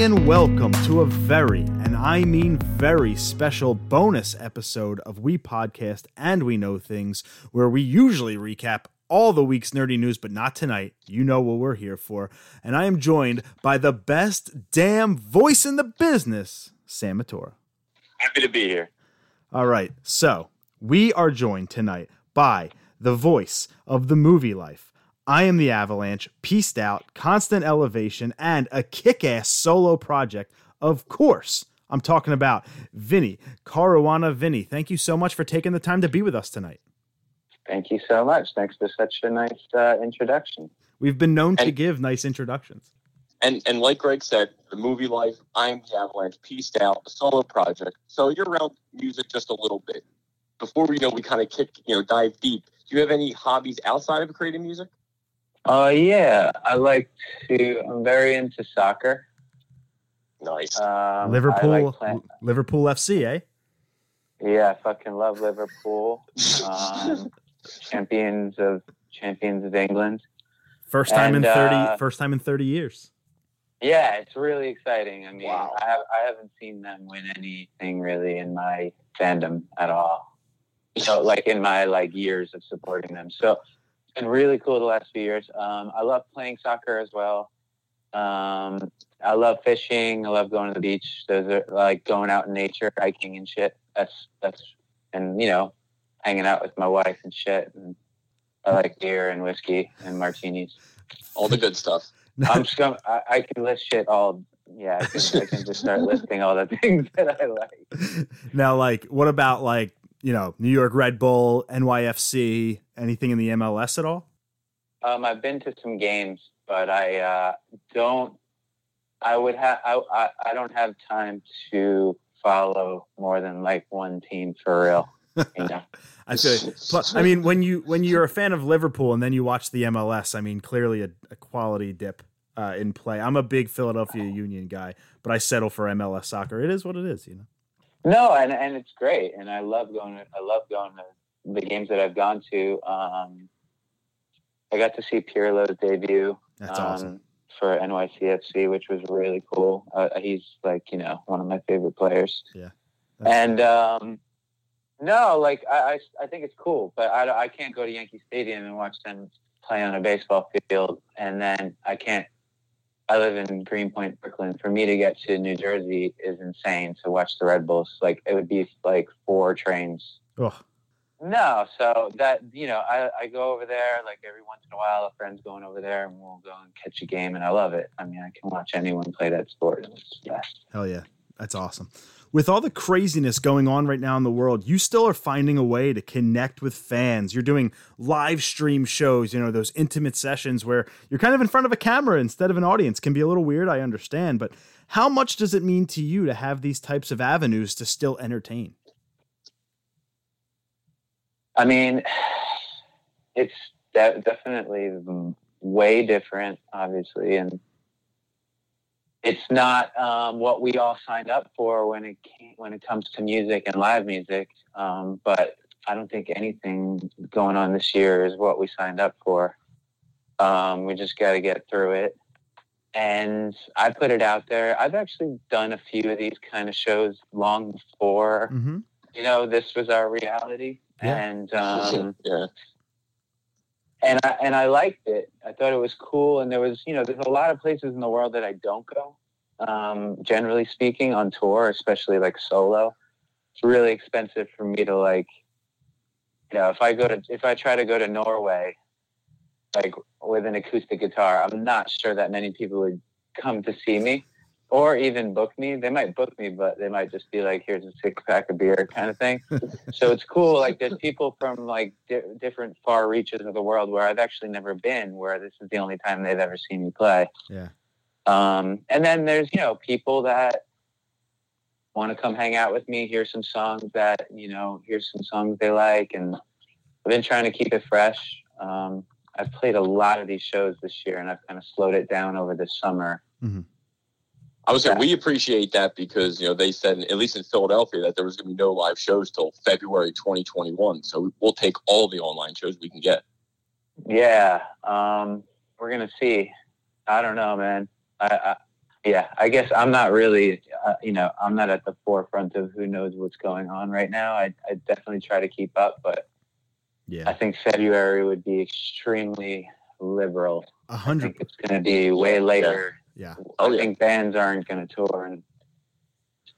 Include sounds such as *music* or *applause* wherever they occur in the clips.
And welcome to a very, and I mean very special bonus episode of We Podcast and We Know Things, where we usually recap all the week's nerdy news, but not tonight. You know what we're here for. And I am joined by the best damn voice in the business, Sam Matora. Happy to be here. All right, so we are joined tonight by the voice of the movie life I am the Avalanche, pieced out, constant elevation, and a kick ass solo project. Of course, I'm talking about Vinnie, Caruana Vinnie. Thank you so much for taking the time to be with us tonight. Thank you so much. Thanks for such a nice uh, introduction. We've been known and, to give nice introductions. And and like Greg said, the movie life, I'm the Avalanche, pieced out, a solo project. So you're around music just a little bit. Before we know, we kind of kick, you know, dive deep. Do you have any hobbies outside of creating music? Oh uh, yeah, I like to. I'm very into soccer. Nice. Um, Liverpool, like Liverpool FC, eh? Yeah, I fucking love Liverpool. Um, *laughs* champions of champions of England. First time and, in thirty. Uh, first time in thirty years. Yeah, it's really exciting. I mean, wow. I, have, I haven't seen them win anything really in my fandom at all. So, like in my like years of supporting them. So been really cool the last few years. Um, I love playing soccer as well. Um, I love fishing. I love going to the beach. Those are like going out in nature, hiking and shit. That's that's and you know, hanging out with my wife and shit. And I like beer and whiskey and martinis. All the good stuff. *laughs* I'm just gonna, I, I can list shit all yeah, I can, I can, just start listing all the *laughs* things that I like. Now, like, what about like you know, New York Red Bull, NYFC, anything in the MLS at all? Um, I've been to some games, but I uh, don't. I would have. I, I I don't have time to follow more than like one team for real. You know. *laughs* I feel. Plus, I mean, when you when you're a fan of Liverpool and then you watch the MLS, I mean, clearly a, a quality dip uh, in play. I'm a big Philadelphia Union guy, but I settle for MLS soccer. It is what it is, you know. No, and and it's great, and I love going. To, I love going to the games that I've gone to. Um, I got to see Pirlo's debut. That's um, awesome. For NYCFC, which was really cool. Uh, he's like you know one of my favorite players. Yeah. And um, no, like I, I, I think it's cool, but I I can't go to Yankee Stadium and watch them play on a baseball field, and then I can't I live in Greenpoint, Brooklyn. For me to get to New Jersey is insane to watch the Red Bulls. Like it would be like four trains. Ugh. No, so that you know, I, I go over there like every once in a while. A friend's going over there, and we'll go and catch a game, and I love it. I mean, I can watch anyone play that sport. It's best. Hell yeah, that's awesome with all the craziness going on right now in the world, you still are finding a way to connect with fans. You're doing live stream shows, you know, those intimate sessions where you're kind of in front of a camera instead of an audience. Can be a little weird, I understand, but how much does it mean to you to have these types of avenues to still entertain? I mean, it's de- definitely way different, obviously, and it's not um, what we all signed up for when it came, when it comes to music and live music. Um, but I don't think anything going on this year is what we signed up for. Um, we just got to get through it. And I put it out there. I've actually done a few of these kind of shows long before. Mm-hmm. You know, this was our reality, yeah. and um, *laughs* yeah and I and I liked it. I thought it was cool, and there was you know there's a lot of places in the world that I don't go. Um, generally speaking, on tour, especially like solo, it's really expensive for me to like. You know, if I go to if I try to go to Norway, like with an acoustic guitar, I'm not sure that many people would come to see me or even book me. They might book me, but they might just be like, "Here's a six pack of beer," kind of thing. *laughs* so it's cool. Like there's people from like di- different far reaches of the world where I've actually never been, where this is the only time they've ever seen me play. Yeah. Um, and then there's you know people that want to come hang out with me, hear some songs that you know, hear some songs they like, and I've been trying to keep it fresh. Um, I've played a lot of these shows this year, and I've kind of slowed it down over the summer. Mm-hmm I was saying we appreciate that because you know they said at least in Philadelphia that there was going to be no live shows till February 2021. So we'll take all the online shows we can get. Yeah, um, we're gonna see. I don't know, man. I, I yeah, I guess I'm not really, uh, you know, I'm not at the forefront of who knows what's going on right now. I, I definitely try to keep up, but Yeah, I think February would be extremely liberal. a I hundred. it's going to be way later. Yeah, Oh, I think bands aren't going to tour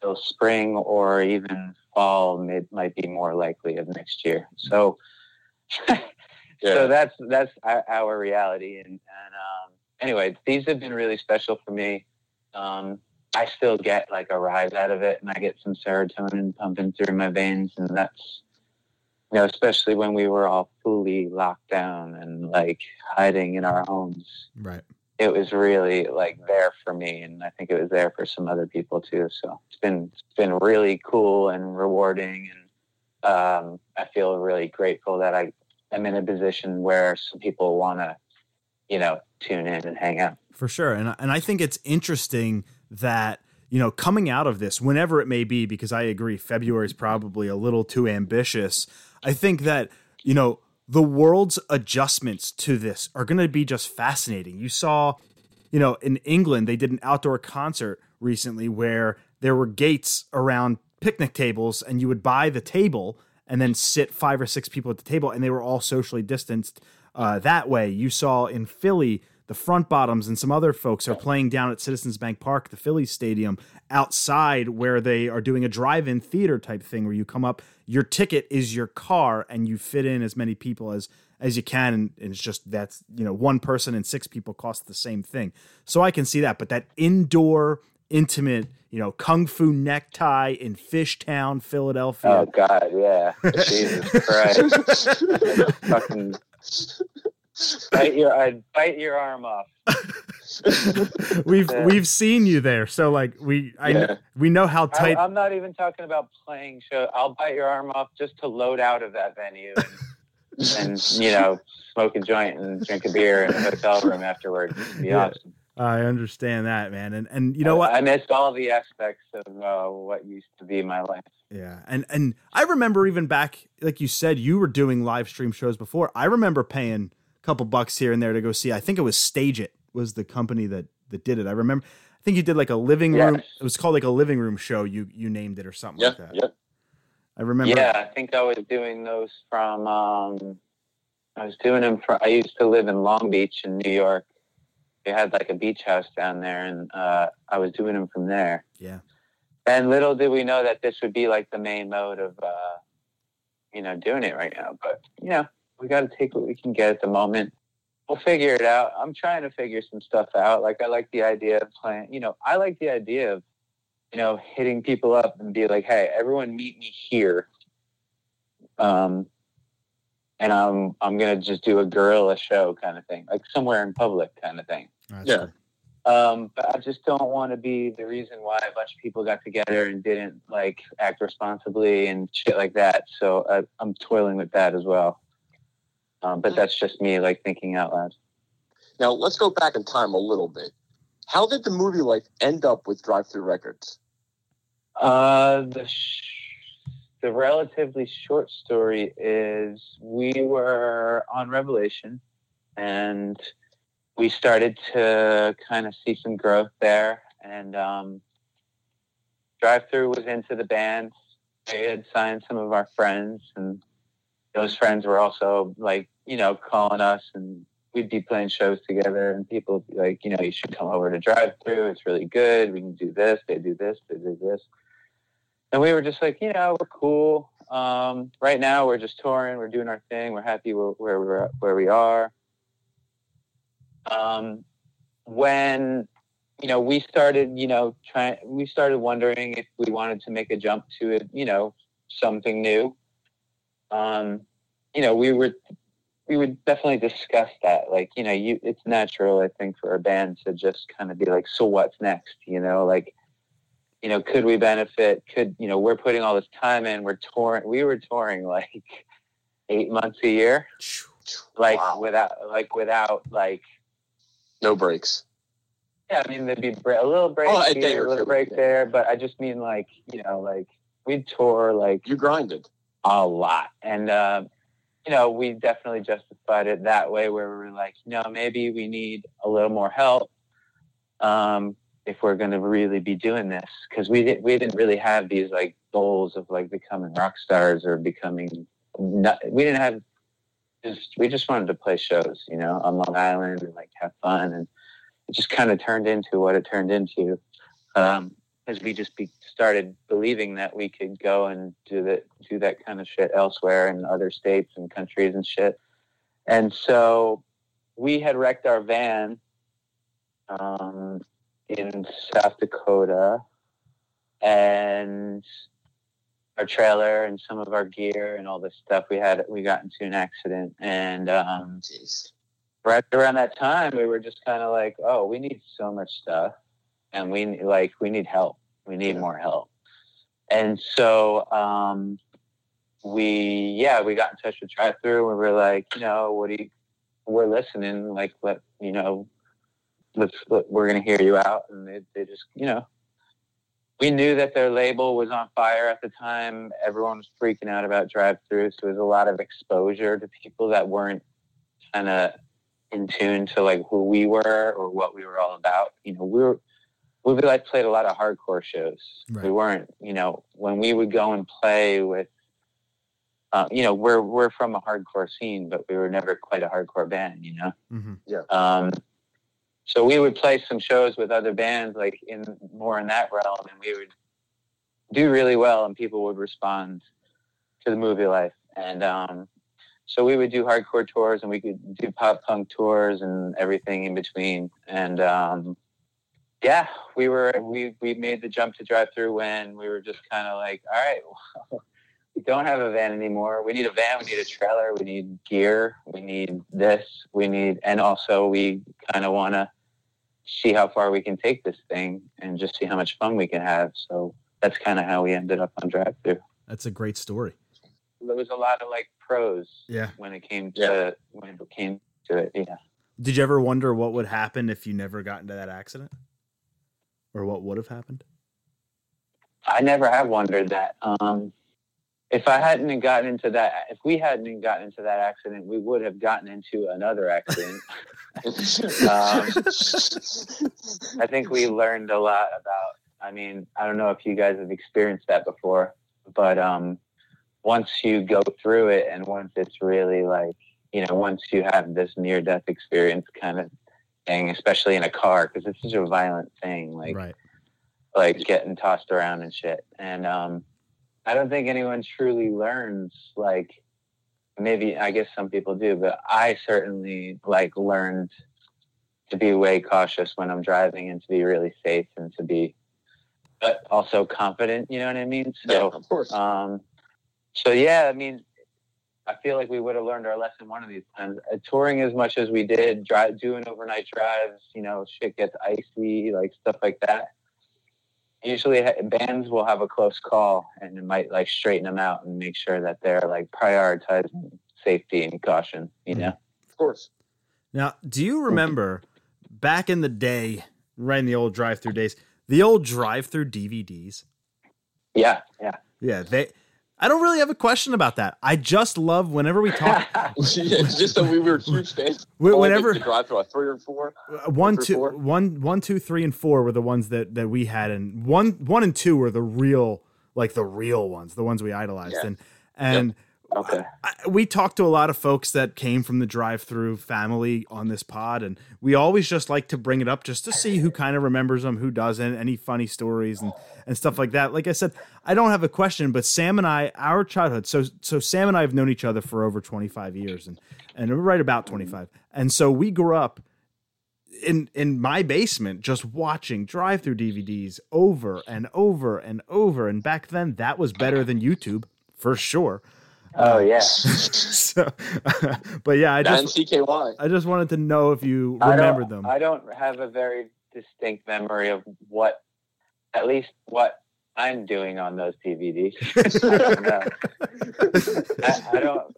until spring or even fall. May, might be more likely of next year. So, *laughs* Yeah. so that's that's our, our reality. And, and um, anyway, these have been really special for me. Um, I still get like a rise out of it, and I get some serotonin pumping through my veins, and that's you know, especially when we were all fully locked down and like hiding in our homes right. it was really like there for me and i think it was there for some other people too so it's been it's been really cool and rewarding and um, i feel really grateful that i am in a position where some people want to you know tune in and hang out For sure. And and I think it's interesting that, you know, coming out of this, whenever it may be, because I agree February is probably a little too ambitious. I think that, you know, the world's adjustments to this are going to be just fascinating. You saw, you know, in England, they did an outdoor concert recently where there were gates around picnic tables and you would buy the table and then sit five or six people at the table and they were all socially distanced uh, that way. You saw in Philly, the front bottoms and some other folks are playing down at Citizens Bank Park, the Philly Stadium, outside where they are doing a drive-in theater type thing where you come up, your ticket is your car, and you fit in as many people as as you can, and, and it's just that's you know one person and six people cost the same thing. So I can see that, but that indoor intimate, you know, kung fu necktie in Fishtown, Philadelphia. oh god yeah *laughs* jesus christ *laughs* fucking bite your i'd bite your arm off *laughs* we've Yeah. we've seen you there, so like we I Yeah. we know how tight. i'm not even talking about playing show i'll bite your arm off just to load out of that venue and, and you know smoke a joint and drink a beer in a hotel room afterwards It'd be Yeah. awesome I understand that, man, and and you know what? I missed all the aspects of uh, what used to be my life. Yeah, and and I remember even back, like you said, you were doing live stream shows before. I remember paying a couple bucks here and there to go see. I think it was StageIt was the company that that did it. I remember. I think you did like a living room. Yes. It was called like a living room show. You you named it or something yeah, like that. yeah. I remember. Yeah, I think I was doing those from. Um, I was doing them from. I used to live in Long Beach in New York. They had like a beach house down there, and uh, I was doing them from there. Yeah. And little did we know that this would be like the main mode of, uh, you know, doing it right now. But you know, we got to take what we can get at the moment. We'll figure it out. I'm trying to figure some stuff out. Like I like the idea of playing. You know, I like the idea of, you know, hitting people up and be like, "Hey, everyone, meet me here." Um, and I'm I'm gonna just do a guerrilla show kind of thing, like somewhere in public kind of thing. That's Yeah. cool. Um, but I just don't want to be the reason why a bunch of people got together and didn't like act responsibly and shit like that. So I, I'm toiling with that as well. Um, but that's just me like thinking out loud. Now let's go back in time a little bit. How did the movie life end up with Drive-Thru Records? Uh, the sh- the relatively short story is we were on Revelation, and we started to kind of see some growth there. And um, Drive-Thru was into the band. They had signed some of our friends, and those friends were also like you know calling us and. We'd be playing shows together, and people would be like, you know, you should come over to Drive Through. It's really good. We can do this. They do this. They do this and we were just like, you know, we're cool. Um, right now, we're just touring. We're doing our thing. We're happy where, where we're where we are. Um, when you know we started, you know, trying, we started wondering if we wanted to make a jump to it, you know, something new. Um, you know, we were we would definitely discuss that. Like, you know, you it's natural, I think, for a band to just kind of be like, so what's next? You know, like you know, could we benefit? Could you know, we're putting all this time in. We're touring. We were touring like eight months a year, like Wow. without, like without, like No breaks. yeah. I mean, there'd be a little break Oh, here, a little break yeah. there, but I just mean like you know, like we'd tour like You grinded. a lot, and um, you know, we definitely justified it that way, where we were like, you know, maybe we need a little more help. Um, if we're going to really be doing this because we didn't we didn't really have these like goals of like becoming rock stars or becoming not, we didn't have just we just wanted to play shows you know on long island and like have fun and it just kind of turned into what it turned into. Um as we just be, started believing that we could go and do that do that kind of shit elsewhere in other states and countries and shit. And so we had wrecked our van um, in South Dakota, and our trailer and some of our gear and all this stuff we had we got into an accident. And um right around that time we were just kind of like oh we need so much stuff and we like we need help. We need Yeah. more help. And so um we yeah we got in touch with Drive-Thru and we were like you know what do you we're listening like let you know let's let, we're gonna hear you out. And they, they just you know we knew that their label was on fire at the time. Everyone was freaking out about drive through so there was a lot of exposure to people that weren't kind of in tune to like who we were or what we were all about. You know we were we like played a lot of hardcore shows. Right. we weren't you know when we would go and play with uh, you know we're we're from a hardcore scene but we were never quite a hardcore band you know? Hmm um, so we would play some shows with other bands, like in more in that realm, and we would do really well, and people would respond to the movie life. And um, so we would do hardcore tours, and we could do pop punk tours, and everything in between. And um, yeah, we were we we made the jump to Drive-Thru when we were just kind of like, all right. We don't have a van anymore. We need a van. We need a trailer. We need gear. We need this. We need, and also we kind of want to see how far we can take this thing and just see how much fun we can have. So that's kind of how we ended up on drive through. That's a great story. There was a lot of like pros Yeah. when it came to Yeah. when it came to it. Yeah. Did you ever wonder what would happen if you never got into that accident, or what would have happened? I never have wondered that. Um, if I hadn't gotten into that, if we hadn't gotten into that accident, we would have gotten into another accident. *laughs* Um, I think we learned a lot about. I mean, I don't know if you guys have experienced that before, but um, once you go through it, and once it's really like, you know, once you have this near-death experience kind of thing, especially in a car, because it's such a violent thing, like right. like getting tossed around and shit. And um, I don't think anyone truly learns. Like, maybe I guess some people do, but I certainly like learned to be way cautious when I'm driving and to be really safe and to be, but also confident. You know what I mean? yeah, So, of course. um, so yeah, I mean, I feel like we would have learned our lesson one of these times. Uh, touring as much as we did, drive, doing overnight drives, you know, shit gets icy, like stuff like that. Usually, bands will have a close call, and it might like straighten them out and make sure that they're like prioritizing safety and caution. You know? of course. Now, do you remember back in the day, right in the old Drive-Thru days, the old Drive-Thru DVDs? Yeah, yeah. Yeah, they. I don't really have a question about that. I just love whenever we talk. *laughs* it's just that we were huge fans. *laughs* wh- whenever Drive-Thru a three or four. uh, one, two, four? one, one, two, three, and four were the ones that that we had, and one, one and two were the real, like the real ones, the ones we idolized, Yeah. and and okay. I, we talked to a lot of folks that came from the Drive-Thru family on this pod, and we always just like to bring it up just to see who kind of remembers them, who doesn't, any funny stories and and stuff like that. Like I said, I don't have a question, but Sam and I, our childhood, so so Sam and I have known each other for over twenty-five years, and and right about twenty-five, and so we grew up in in my basement just watching Drive-Thru DVDs over and over and over, and back then that was better than YouTube for sure Oh yeah. *laughs* so, *laughs* but yeah, I just CKY. I just wanted to know if you I remembered them. I don't have a very distinct memory of what, at least what I'm doing on those DVDs. *laughs* I don't know. I, I don't.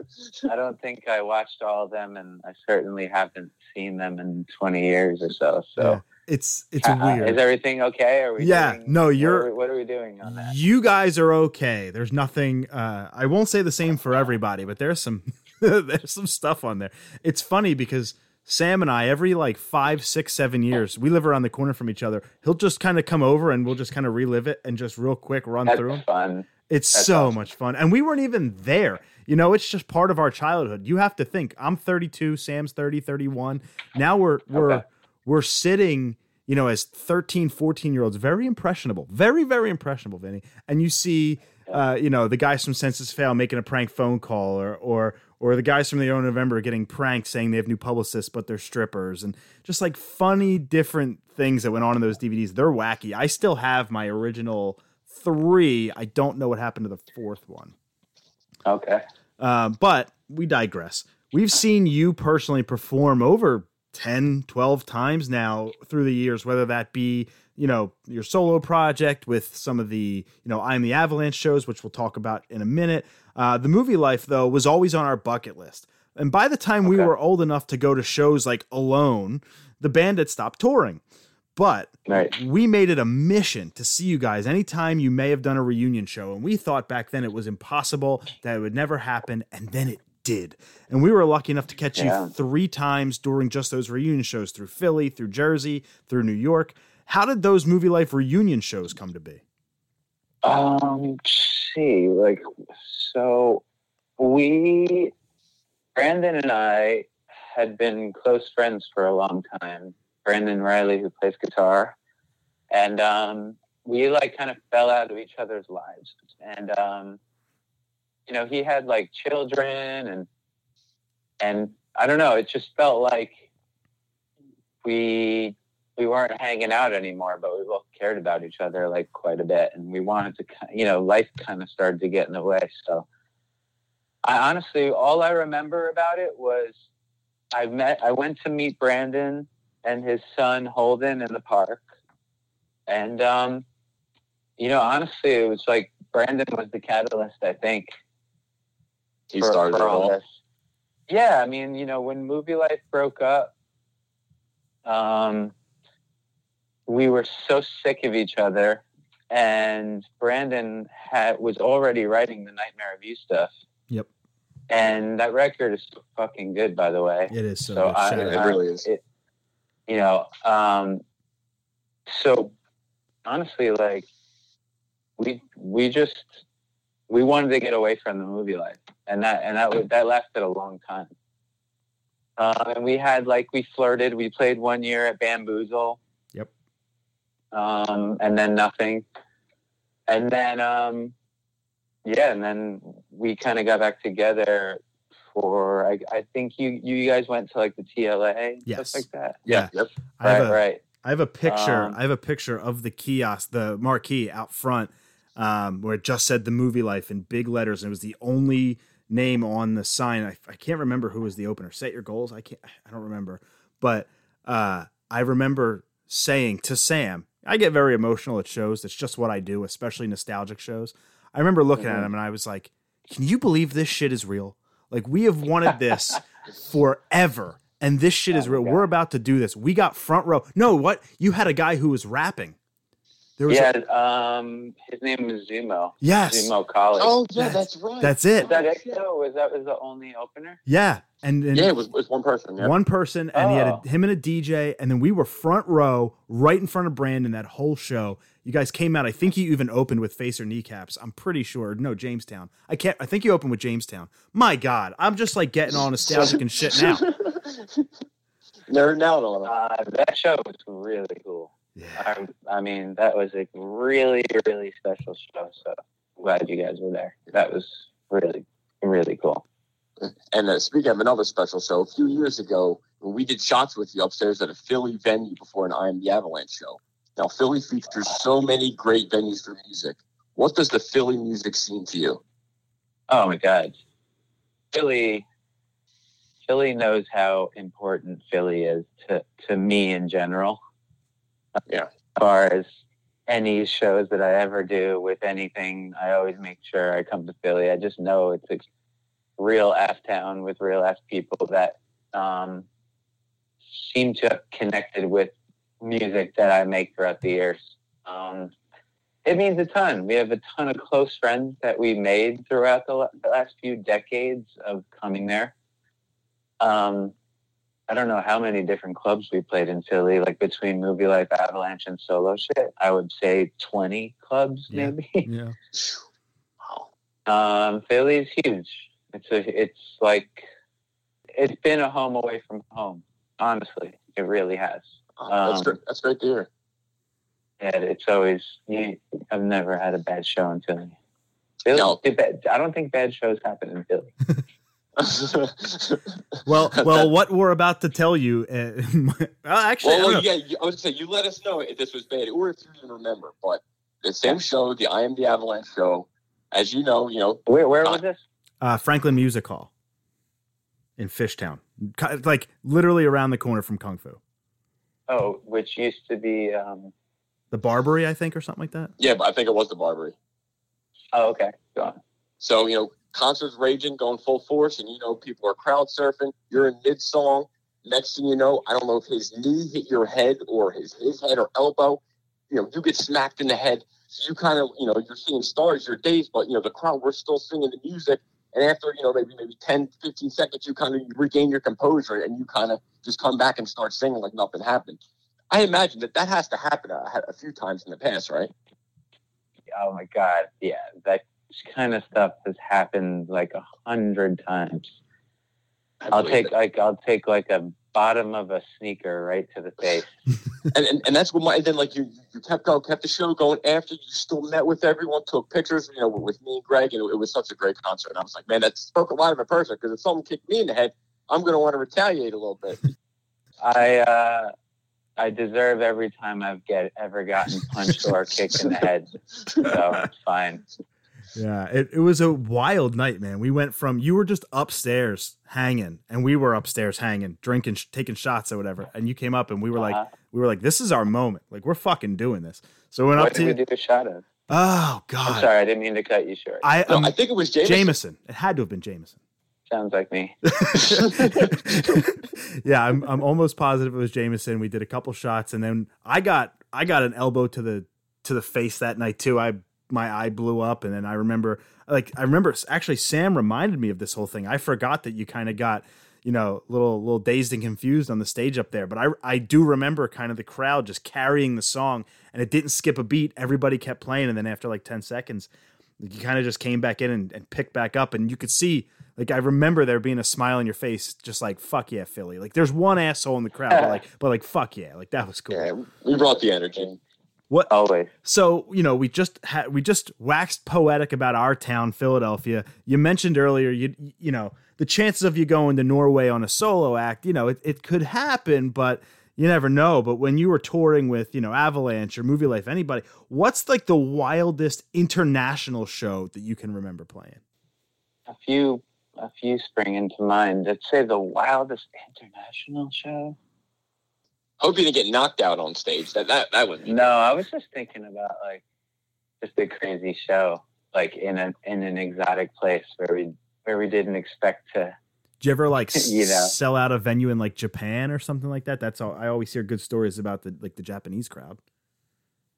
I don't think I watched all of them, and I certainly haven't seen them in 20 years or so. So, it's it's uh, weird. is everything okay? Are we? Yeah, doing- no, you're- are we- What are we doing on that? you guys are okay. There's nothing. Uh, I won't say the same for everybody, but there's some *laughs* there's some stuff on there. It's funny because Sam and I, every like five, six, seven years, we live around the corner from each other. He'll just kind of come over and we'll just kind of relive it and just real quick run That's through fun. It's That's so awesome. much fun. And we weren't even there. You know, it's just part of our childhood. You have to think, I'm 32, Sam's 30, 31. Now we're we're Okay. We're sitting, you know, as 13, 14 year olds, very impressionable. Very, very impressionable, Vinnie. And you see uh, you know, the guys from Senses Fail making a prank phone call or or or the guys from the Early November getting pranked saying they have new publicists but they're strippers and just like funny different things that went on in those DVDs. They're wacky. I still have my original three. I don't know what happened to the fourth one. Okay. Uh, but we digress. We've seen you personally perform over 10, 12 times now through the years, whether that be, you know, your solo project with some of the, you know, I'm the Avalanche shows, which we'll talk about in a minute. Uh, the movie life, though, was always on our bucket list. And by the time we were old enough to go to shows like Alone, the band had stopped touring. But Right. we made it a mission to see you guys anytime you may have done a reunion show. And we thought back then it was impossible, that it would never happen. And then it did. And we were lucky enough to catch Yeah. you three times during just those reunion shows through Philly, through Jersey, through New York. How did those movie life reunion shows come to be? Um, see, like, so we, Brandon and I had been close friends for a long time. Brandon Reilly, who plays guitar, and um, we like kind of fell out of each other's lives. And um, you know, he had like children, and and I don't know. It just felt like we we weren't hanging out anymore, but we both cared about each other like quite a bit, and we wanted to, you know, life kind of started to get in the way. So, I honestly, all I remember about it was I met, I went to meet Brandon and his son Holden in the park, and um, you know, honestly, it was like Brandon was the catalyst, I think, He started it all. this. Yeah, I mean, you know, when Movie Life broke up, um, we were so sick of each other, and Brandon had was already writing the Nightmare of You stuff. Yep. And that record is so fucking good, by the way. It is so, So good. I- Shout It out. really is. It, you know, um, so honestly, like we we just we wanted to get away from the movie life, and that and that was, that lasted a long time. Uh, and we had like we flirted. We played one year at Bamboozle. Yep. Um, and then nothing, and then um, yeah, and then we kind of got back together for I, I think you you guys went to like the TLA Yes. stuff like that. Yeah. Yep. Right, a- right. I have a picture. Um, I have a picture of the kiosk, the marquee out front, um, where it just said "The Movie Life" in big letters, and it was the only name on the sign. I, I can't remember who was the opener. Set your goals. I can't. I don't remember, but uh, I remember saying to Sam, "I get very emotional at shows. It's just what I do, especially nostalgic shows." I remember looking at Mhm. him and I was like, "Can you believe this shit is real? Like we have wanted *laughs* this forever." And this shit is Oh my real. We're about to do this. We got front row. No, what? You had a guy who was rapping. There was Yeah, a, um, his name is Zumo. yes, Zumo College. Oh yeah, That's- that's, right. that's it. was that it? though? Was that was the only opener? yeah, and, and yeah, it was, it was one person. Yeah. one person, and he had Oh. a, him and a DJ, and then we were front row, right in front of Brandon that whole show. You guys came out. I think you even opened with Face or Kneecaps. I'm pretty sure. No, Jamestown. I can't. I think you opened with Jamestown. My God, I'm just like getting all nostalgic and shit now. *laughs* Nerding out on him. Uh, that show was really cool. Yeah. I, I mean, that was a really, really special show. So glad you guys were there. That was really, really cool. And uh, speaking of another special show, a few years ago, we did shots with you upstairs at a Philly venue before an I Am the Avalanche show. Now, Philly features so many great venues for music. What does the Philly music scene to you? Oh my God, Philly. Philly knows how important Philly is to, to me in general. Yeah. As far as any shows that I ever do with anything, I always make sure I come to Philly. I just know it's a real ass town with real ass people that um, seem to have connected with music that I make throughout the years. Um, it means a ton. We have a ton of close friends that we made throughout the, the last few decades of coming there. Um, I don't know how many different clubs we played in Philly, like between Movie Life, Avalanche, and solo shit. I would say 20 clubs, Yeah. maybe. Yeah. Wow. *laughs* Um, Philly's huge. It's a, it's like, it's been a home away from home. Honestly, it really has. Oh, that's Um, great. That's great to hear. Yeah, it's always. You, I've never had a bad show in Philly. Philly No. bad- I don't think bad shows happen in Philly. *laughs* *laughs* Well, well, what we're about to tell you. Uh, *laughs* well, actually, I well, don't yeah, you, I was gonna say you let us know if this was bad or if you even remember. But the same show, the I Am the Avalanche show, as you know, you know, Where where was this? uh, Franklin Music Hall in Fishtown, like literally around the corner from Kung Fu. Oh, which used to be. Um, The Barbary, I think, or something like that. yeah, but I think it was the Barbary. oh, okay. Go on. So, you know, concerts raging, going full force, and you know, people are crowd surfing. You're in mid song. Next thing you know, I don't know if his knee hit your head or his, his head or elbow. You know, you get smacked in the head. So you kind of, you know, you're seeing stars, you're dazed, but, you know, the crowd, we're still singing the music. And after, you know, maybe maybe 10, 15 seconds, you kind of regain your composure and you kind of just come back and start singing like nothing happened. I imagine that that has to happen a, a few times in the past, right? Oh my God. Yeah, that kind of stuff has happened like a hundred times. I'll take like I'll take like a bottom of a sneaker right to the *laughs* face. and, and and that's what my then like you you kept going, kept the show going after you still met with everyone, took pictures, you know, with me and Greg, and it, it was such a great concert. And I was like, man, that spoke a lot of a person because if someone kicked me in the head, I'm gonna want to retaliate a little bit. *laughs* I uh, I deserve every time I've get ever gotten punched or kicked in the head, so it's fine. Yeah, it, it was a wild night, man. We went from you were just upstairs hanging, and we were upstairs hanging, drinking, sh- taking shots or whatever. And you came up, and we were like, Uh-huh. we were like, this is our moment. Like we're fucking doing this. So we went what up did we to. do a shot of? Oh God! I'm God, sorry, I didn't mean to cut you short. I No, um, I think it was Jameson. Jameson. It had to have been Jameson. Sounds like me. *laughs* *laughs* yeah, I'm I'm almost positive it was Jameson. We did a couple shots, and then I got I got an elbow to the to the face that night too. I my eye blew up, and then I remember like I remember actually Sam reminded me of this whole thing. I forgot that you kind of got you know a little little dazed and confused on the stage up there, but I I do remember kind of the crowd just carrying the song, and it didn't skip a beat. Everybody kept playing, and then after like ten seconds. You kind of just came back in and, and picked back up, and you could see like I remember there being a smile on your face, just like "fuck yeah, Philly." Like there's one asshole in the crowd, but like, but like "fuck yeah," like that was cool. Yeah, we brought the energy. What? Always. So you know, we just had we just waxed poetic about our town, Philadelphia. You mentioned earlier, you you know, the chances of you going to Norway on a solo act, you know, it, it could happen, but you never know. But when you were touring with, you know, Avalanche or Movie Life, anybody, what's like the wildest international show that you can remember playing? A few a few spring into mind. I'd say the wildest international show. Hope you didn't get knocked out on stage. That that that was No, I was just thinking about like just a crazy show, like in a in an exotic place where we where we didn't expect to. Did you ever like *laughs* You know. sell out a venue in like Japan or something like that? That's all. I always hear good stories about the like the Japanese crowd.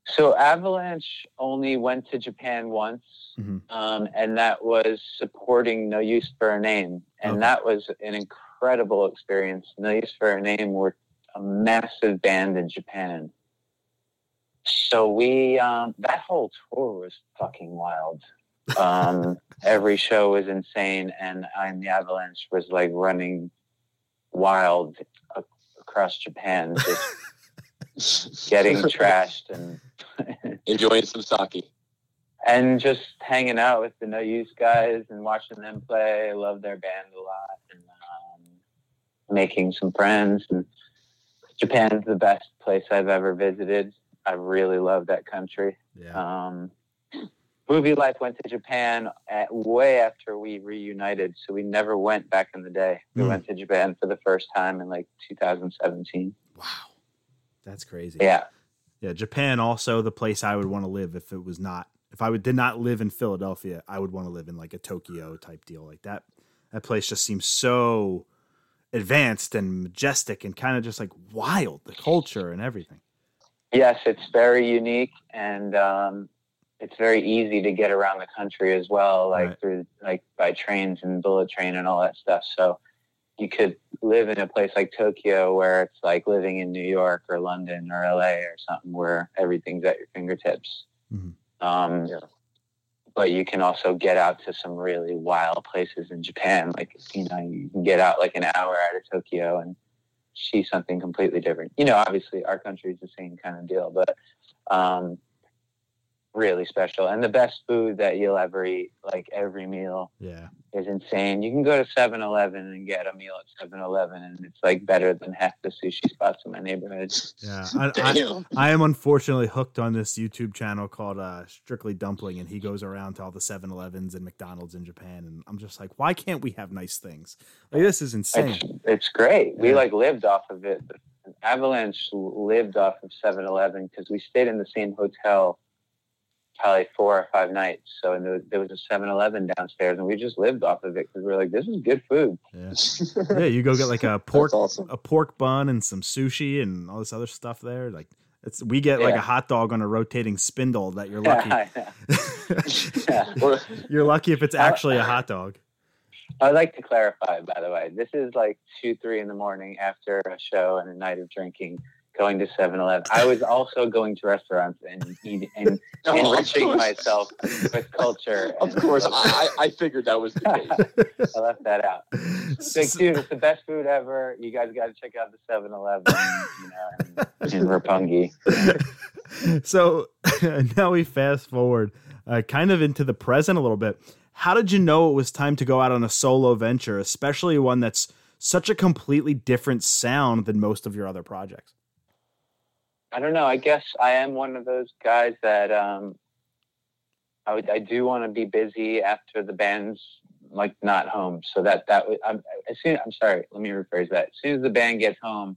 So Avalanche only went to Japan once, Mhm. um, and that was supporting No Use for a Name, and Okay. that was an incredible experience. No Use for a Name were a massive band in Japan. So we um, that whole tour was fucking wild. Um, *laughs* every show was insane, and I'm the Avalanche was like running wild a- across Japan, just *laughs* getting trashed and *laughs* enjoying some sake. and just hanging out with the No Use guys and watching them play. I love their band a lot, and um, making some friends. And Japan's the best place I've ever visited. I really love that country. Yeah. Um, Movie Life went to Japan at, way after we reunited, so we never went back in the day. We Hmm. went to Japan for the first time in like 2017. Wow. That's crazy. Yeah, Yeah, Japan also the place I would want to live if it was not if I would did not live in Philadelphia, I would want to live in like a Tokyo type deal like that. That place just seems so advanced and majestic and kind of just like wild, the culture and everything. Yes, it's very unique and um, it's very easy to get around the country as well, like Right. through like by trains and bullet train and all that stuff. So you could live in a place like Tokyo where it's like living in New York or London or LA or something where everything's at your fingertips. Mhm. Um, Yeah. But you can also get out to some really wild places in Japan. Like, you know, you can get out like an hour out of Tokyo and see something completely different. You know, obviously our country is the same kind of deal, but um, really special. And the best food that you'll ever eat, like every meal Yeah. is insane. You can go to 7-Eleven and get a meal at 7-Eleven, and it's like better than half the sushi spots in my neighborhood. Yeah. I, I, I am unfortunately hooked on this YouTube channel called uh, Strictly Dumpling, and he goes around to all the 7 Elevens and McDonald's in Japan. And I'm just like, why can't we have nice things? Like, this is insane. It's, it's great. We like lived off of it. Avalanche lived off of 7-Eleven because we stayed in the same hotel probably four or five nights. So and there, there was a 7-Eleven downstairs, and we just lived off of it because we were like, this is good food. Yeah. *laughs* yeah, you go get like a pork awesome. a pork bun and some sushi and all this other stuff there. Like it's we get like a hot dog on a rotating spindle that you're *laughs* lucky. yeah. Or- *laughs* you're lucky if it's actually a hot dog. I'd like to clarify, by the way, this is like two, three in the morning after a show and a night of drinking, going to 7-Eleven. I was also going to restaurants and eating and *laughs* No, enriching myself with culture. Of and- course, I, I I figured that was the *laughs* case. I left that out. It's like, dude, it's the best food ever. You guys got to check out the 7-Eleven, you know, in, in Roppongi. so *laughs* now we fast forward uh, kind of into the present a little bit. How did you know it was time to go out on a solo venture, especially one that's such a completely different sound than most of your other projects? I don't know. I guess I am one of those guys that um, I, would, I do want to be busy after the band's like not home. So that that would, I'm as soon. I'm sorry. Let me rephrase that. As soon as the band gets home,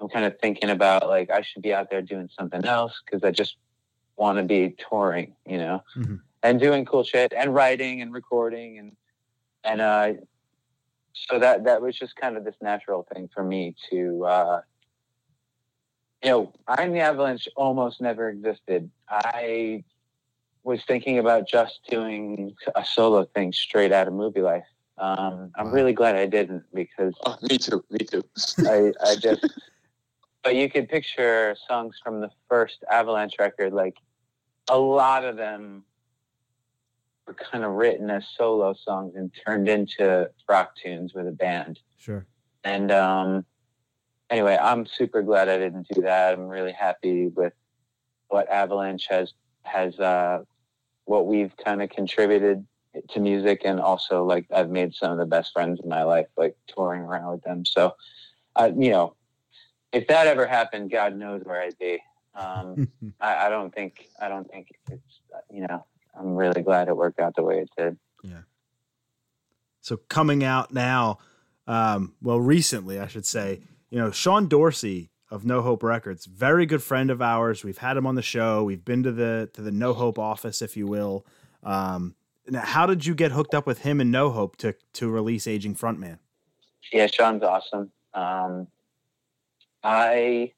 I'm kind of thinking about like I should be out there doing something else because I just want to be touring, you know, Mhm. and doing cool shit and writing and recording and and uh, so that that was just kind of this natural thing for me to. Uh, you know, I'm the Avalanche almost never existed. I was thinking about just doing a solo thing straight out of movie life. Um, I'm Wow. really glad I didn't because Oh, me too. Me too. *laughs* I, I just, but you could picture songs from the first Avalanche record, like a lot of them were kind of written as solo songs and turned into rock tunes with a band. Sure. And um, anyway, I'm super glad I didn't do that. I'm really happy with what Avalanche has has uh, what we've kind of contributed to music, and also like I've made some of the best friends in my life, like touring around with them. So, uh, you know, if that ever happened, God knows where I'd be. Um, *laughs* I, I don't think I don't think it's you know I'm really glad it worked out the way it did. Yeah. So coming out now, um, well, recently, I should say, you know, Sean Dorsey of No Hope Records, very good friend of ours. We've had him on the show. We've been to the to the No Hope office, if you will. Um, now, how did you get hooked up with him and No Hope to to release Aging Frontman? Yeah, Sean's awesome. Um, I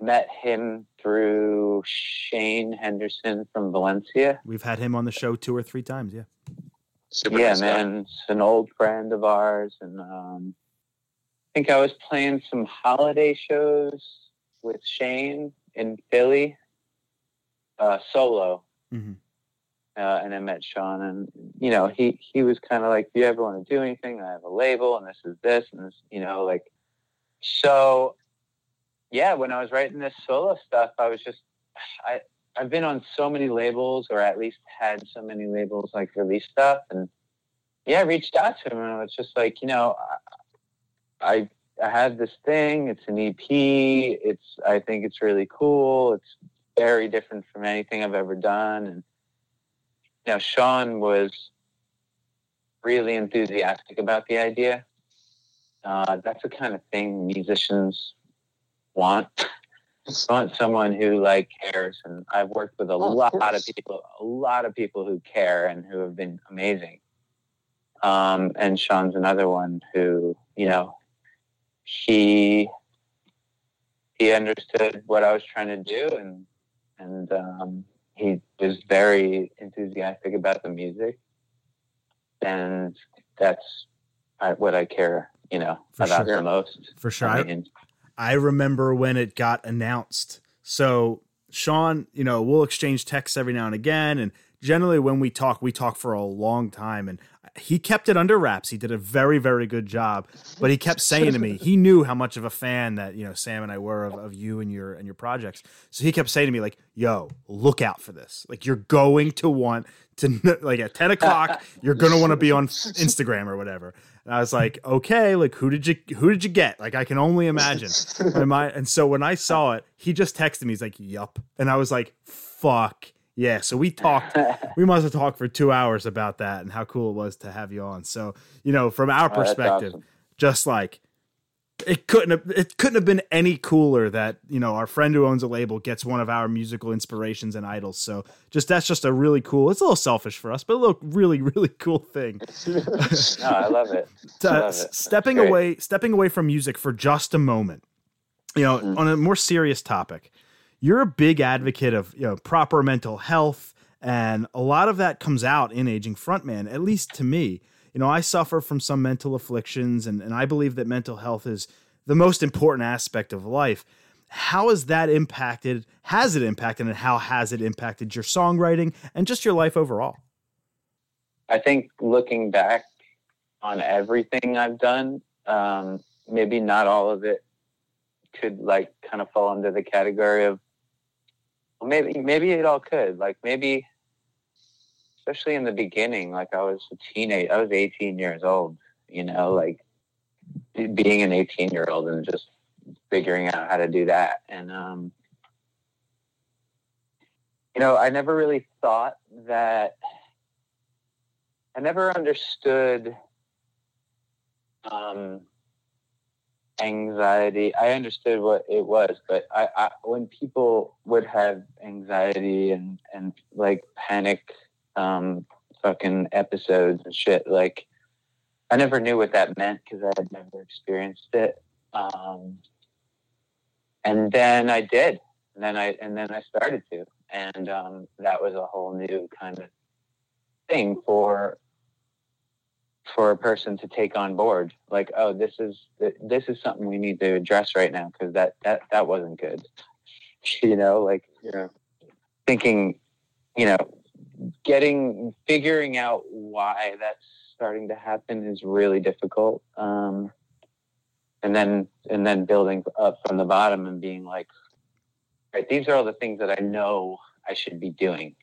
met him through Shane Henderson from Valencia. We've had him on the show two or three times. Yeah. Super yeah, nice guy. man, it's an old friend of ours, and um, I think I was playing some holiday shows with Shane in Philly, uh, solo, Mhm. uh, and I met Sean, and you know, he he was kind of like, "Do you ever want to do anything? I have a label, and this is this, and this, you know, like." So, yeah, when I was writing this solo stuff, I was just, I I've been on so many labels, or at least had so many labels like release stuff, and yeah, I reached out to him, and I was just like, you know, I I have this thing. It's an EP. It's I think it's really cool. It's very different from anything I've ever done, and you know, Sean was really enthusiastic about the idea. Uh, that's the kind of thing musicians want. *laughs* want someone who like cares, and I've worked with a Oh, of lot of course. people, a lot of people who care and who have been amazing. Um, and Sean's another one who, you know, he he understood what I was trying to do, and and um, he was very enthusiastic about the music, and that's what I care you know, For about sure. the most. For sure. I mean, I remember when it got announced. So Sean, you know, we'll exchange texts every now and again, and generally when we talk, we talk for a long time. And he kept it under wraps. He did a very, very good job. But he kept saying to me, he knew how much of a fan that you know Sam and I were of, of you and your and your projects. So he kept saying to me like, "Yo, look out for this. Like you're going to want to *laughs* like at ten o'clock, you're gonna want to be on Instagram or whatever." And I was like, "Okay, like who did you who did you get? Like I can only imagine." And and so when I saw it, he just texted me. He's like, "Yup," and I was like, "Fuck." Yeah, so we talked. *laughs* We must have talked for two hours about that and how cool it was to have you on. So you know, from our Oh, perspective, awesome. just like it couldn't have it couldn't have been any cooler that you know our friend who owns a label gets one of our musical inspirations and idols so just that's just a really cool it's a little selfish for us but a little really really cool thing *laughs* no, I love it. *laughs* I love it. stepping away stepping away from music for just a moment you know Mhm. on a more serious topic you're a big advocate of you know proper mental health and a lot of that comes out in aging frontman at least to me. You know i suffer from some mental afflictions and, and i believe that mental health is the most important aspect of life. How has that impacted has it impacted and how has it impacted your songwriting and just your life overall? I think looking back on everything I've done, um, maybe not all of it could like kind of fall under the category of maybe maybe it all could like maybe especially in the beginning like I was a teenage I was 18 years old you know like being an 18 year old and just figuring out how to do that. And um you know I never really thought that I never understood um, anxiety. I understood what it was, but I, I when people would have anxiety and and like panic, um, fucking episodes and shit, like I never knew what that meant because I had never experienced it. Um, and then I did, and then I and then I started to, and um, that was a whole new kind of thing for for a person to take on board. Like oh this is this is something we need to address right now because that that that wasn't good. *laughs* You know like Yeah. thinking you know getting figuring out why that's starting to happen is really difficult um and then and then building up from the bottom and being like right these are all the things that i know i should be doing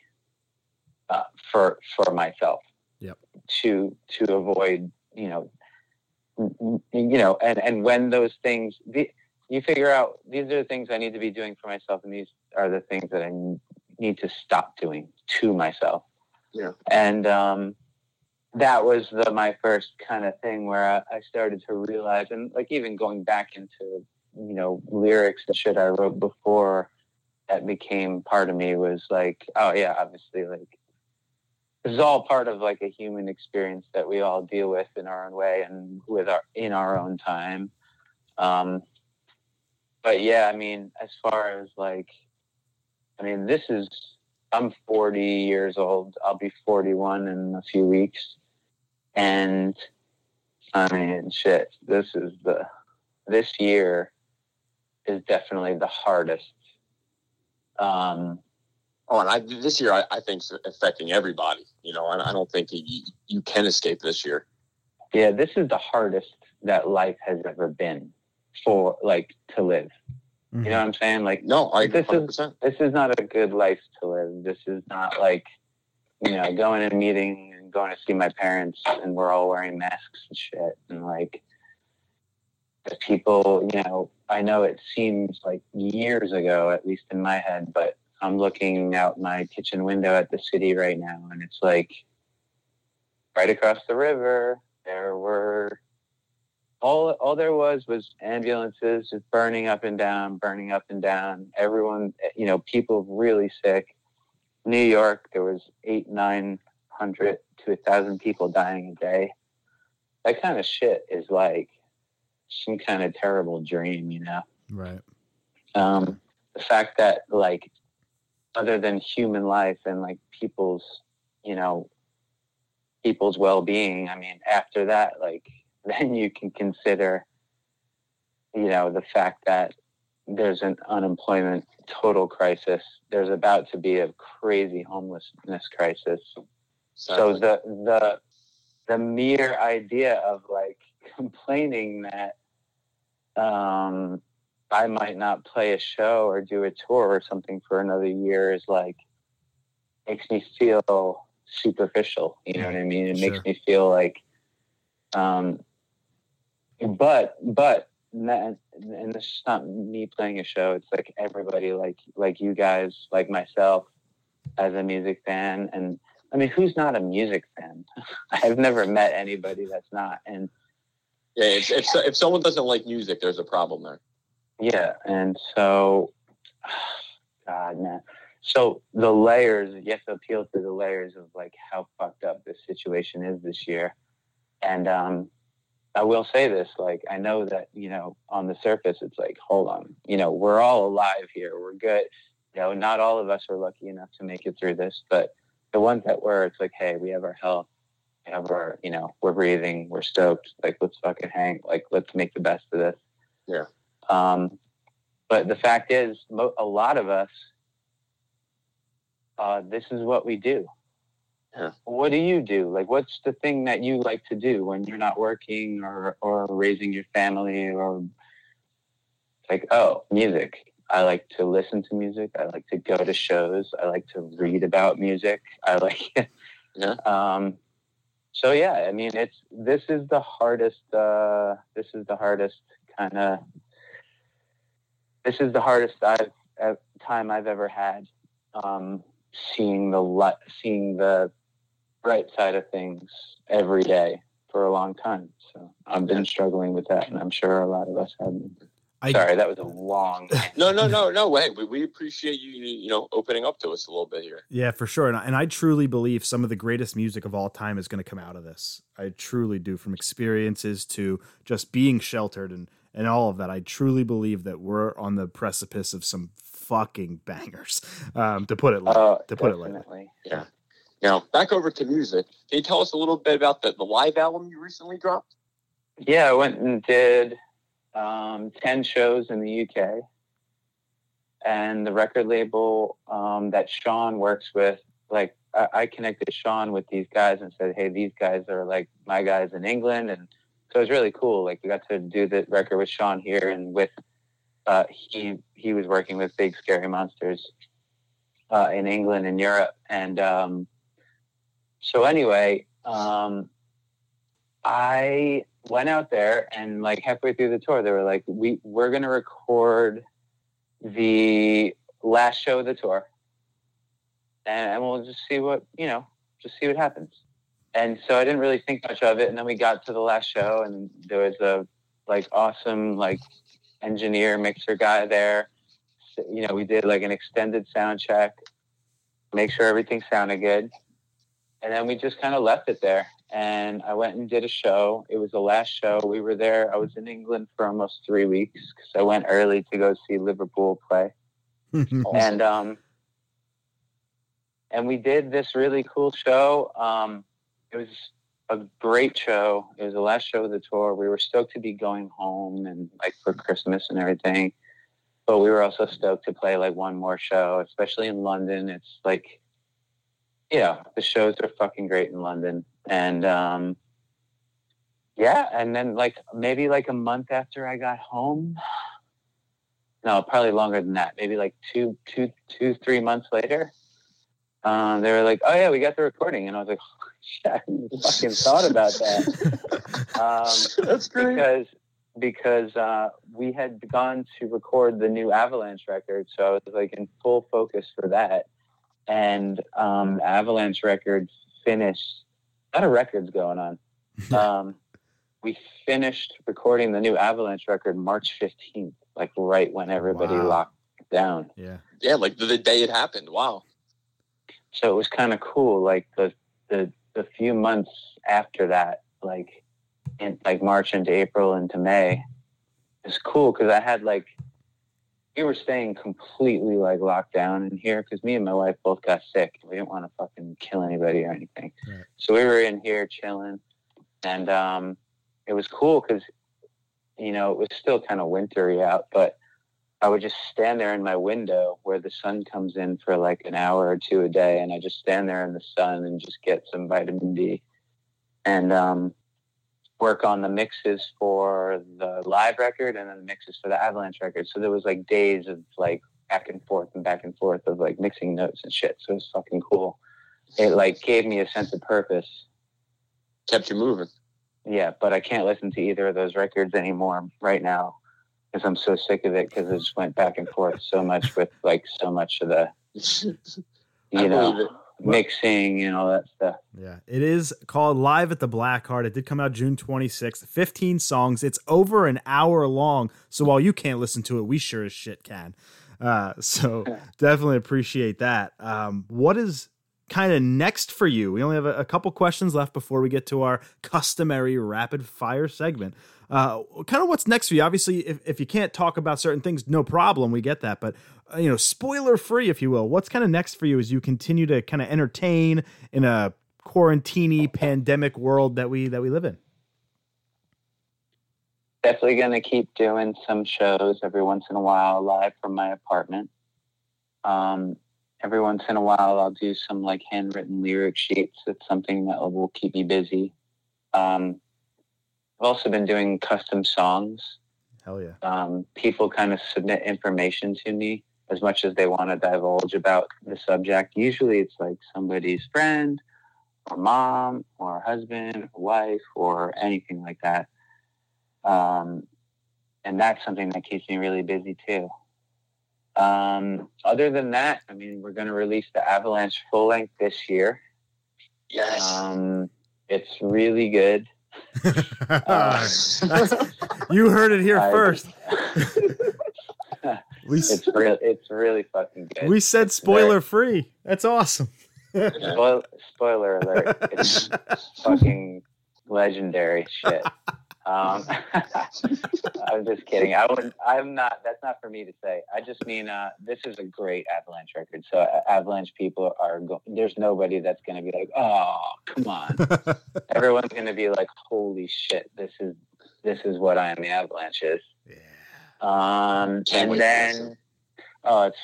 uh, for for myself Yep. to to avoid you know n- n- you know and and when those things the, you figure out these are the things i need to be doing for myself and these are the things that I need to stop doing to myself Yeah. and um that was the my first kind of thing where I, I started to realize and like even going back into you know lyrics and shit i wrote before that became part of me was like oh yeah obviously like this is all part of like a human experience that we all deal with in our own way and with our in our own time. Um but yeah i mean as far as like i mean this is i'm 40 years old. I'll be 41 in a few weeks. And i mean shit this is the this year is definitely the hardest. Um Oh, and I this year I, I think is affecting everybody. You know, I, I don't think you, you can escape this year. Yeah, this is the hardest that life has ever been for like to live. You know mm-hmm. what I'm saying? Like No, I This is- 100%. this is not a good life to live. This is not like you know going in a meeting and going to see my parents and we're all wearing masks and shit and like the people you know I know it seems like years ago at least in my head, but I'm looking out my kitchen window at the city right now and it's like right across the river there were all all there was was ambulances just burning up and down, burning up and down. Everyone, you know, people really sick. New York, there was eight, nine hundred to a thousand people dying a day. That kind of shit is like some kind of terrible dream, you know. right Um, the fact that like other than human life and like people's, you know, people's well-being. I mean, after that, like *laughs* then you can consider, you know, the fact that there's an unemployment total crisis. There's about to be a crazy homelessness crisis. So the the the mere idea of like *laughs* complaining that um, I might not play a show or do a tour or something for another year is like makes me feel superficial. You know what I mean? It Sure. makes me feel like, um, but but and and this is not me playing a show. It's like everybody, like like you guys, like myself, as a music fan, and I mean, who's not a music fan? *laughs* I've never met anybody that's not, and yeah, if, if, if someone doesn't like music, there's a problem there. Yeah, and so, *sighs* God, man. So the layers, you have to appeal to the layers of like how fucked up this situation is this year. And um, I will say this, like I know that you know on the surface it's like, hold on, you know, we're all alive here, we're good. You know, not all of us are lucky enough to make it through this, but the ones that were, it's like, hey, we have our health, we have our, you know, we're breathing, we're stoked, like let's fucking hang, like let's make the best of this. Yeah. Um, but the fact is, mo- a lot of us, uh, this is what we do. Yeah. What do you do? Like, what's the thing that you like to do when you're not working or or raising your family or like, oh, music. I like to listen to music. I like to go to shows. I like to read about music. I like, *laughs* Yeah. um, so yeah, I mean, it's this is the hardest. Uh, this is the hardest kind of. This is the hardest I've uh, time I've ever had. Um, seeing the light, seeing the bright side of things every day for a long time. So I've been struggling with that, and I'm sure a lot of us have. Been. I, Sorry, that was a long. *laughs* No, no, no, no way. We, we appreciate you, you know, opening up to us a little bit here. Yeah, for sure. And I, and I truly believe some of the greatest music of all time is going to come out of this. I truly do. From experiences to just being sheltered and, and all of that. I truly believe that we're on the precipice of some fucking bangers, um, to put it light, Uh, to put it lightly. definitely. Now, back over to music. Can you tell us a little bit about the, the live album you recently dropped? Yeah, I went and did um, 10 shows in the UK. And the record label um, that Sean works with, like, I, I connected Sean with these guys and said, hey, these guys are like my guys in England. And so it was really cool. Like, we got to do the record with Sean here and with, uh, he, he was working with Big Scary Monsters uh, in England and Europe. And um, so, anyway, um, I went out there and like halfway through the tour, they were like, "We we're gonna record the last show of the tour, and, and we'll just see what you know, just see what happens." And so I didn't really think much of it. And then we got to the last show, and there was a like awesome like engineer mixer guy there. So, you know, we did like an extended sound check, make sure everything sounded good, and then we just kind of left it there and I went and did a show. It was the last show. We were there. I was in England for almost three weeks because I went early to go see Liverpool play. *laughs* And um, and we did this really cool show. Um, it was a great show. It was the last show of the tour. We were stoked to be going home and like for Christmas and everything. But we were also stoked to play like one more show, especially in London. It's like, know, the shows are fucking great in London. And um, yeah, and then like maybe like a month after I got home, no, probably longer than that. Maybe like two, two, two, three months later, um, they were like, "Oh yeah, we got the recording," and I was like, oh, "Shit, *laughs* I hadn't fucking thought about that." *laughs* Um, That's great. because because uh, we had gone to record the new Avalanche record, so I was like in full focus for that. And um, Avalanche record finished. A lot of records going on. *laughs* Um, we finished recording the new Avalanche record March fifteenth, like right when everybody Wow. locked down. yeah. Yeah, like the, the day it happened. Wow. so it was kind of cool like the the the few months after that like in like march into april into may it's cool because i had like we were staying completely like locked down in here because me and my wife both got sick we didn't want to fucking kill anybody or anything Right. so we were in here chilling and um it was cool because you know it was still kind of wintry out, but I would just stand there in my window where the sun comes in for like an hour or two a day, and I just stand there in the sun and just get some vitamin D, and um, work on the mixes for the live record and then the mixes for the Avalanche record. So there was like days of like back and forth and back and forth of like mixing notes and shit. So it was fucking cool. It like gave me a sense of purpose. Kept you moving. Yeah, but I can't listen to either of those records anymore right now because I'm so sick of it because it just went back and forth so much with like so much of the you know it. mixing and all that stuff. Yeah, it is called Live at the Black Heart. It did come out June 26th. 15 songs. It's over an hour long. So while you can't listen to it, we sure as shit can. Uh, so *laughs* definitely appreciate that. Um, what is kind of next for you? We only have a, a couple questions left before we get to our customary rapid fire segment. Uh, kind of what's next for you? Obviously, if, if you can't talk about certain things, no problem. We get that. But, uh, you know, spoiler free, if you will, what's kind of next for you as you continue to kind of entertain in a quarantini pandemic world that we that we live in? definitely going to keep doing some shows every once in a while live from my apartment. Um, every once in a while, I'll do some like handwritten lyric sheets. It's something that will keep me busy. Um, I've also been doing custom songs. Hell yeah. Um, people kind of submit information to me as much as they want to divulge about the subject. Usually it's like somebody's friend or mom or husband or wife or anything like that. Um, and that's something that keeps me really busy too. Um, other than that, I mean, we're going to release the Avalanche full length this year. Yes. Um, it's really good. Uh, *laughs* you heard it here I- first. *laughs* We It's real. It's really fucking good. we said spoiler free. That's awesome. Spoil, spoiler alert! *laughs* It's fucking legendary shit. *laughs* Um, *laughs* I'm just kidding. I would. I'm not. That's not for me to say. I just mean uh, this is a great Avalanche record. So uh, Avalanche people are. Go- There's nobody that's going to be like, oh, come on. *laughs* Everyone's going to be like, holy shit, this is this is what I am the Avalanche is. yeah. Um, Can't and then, oh, it's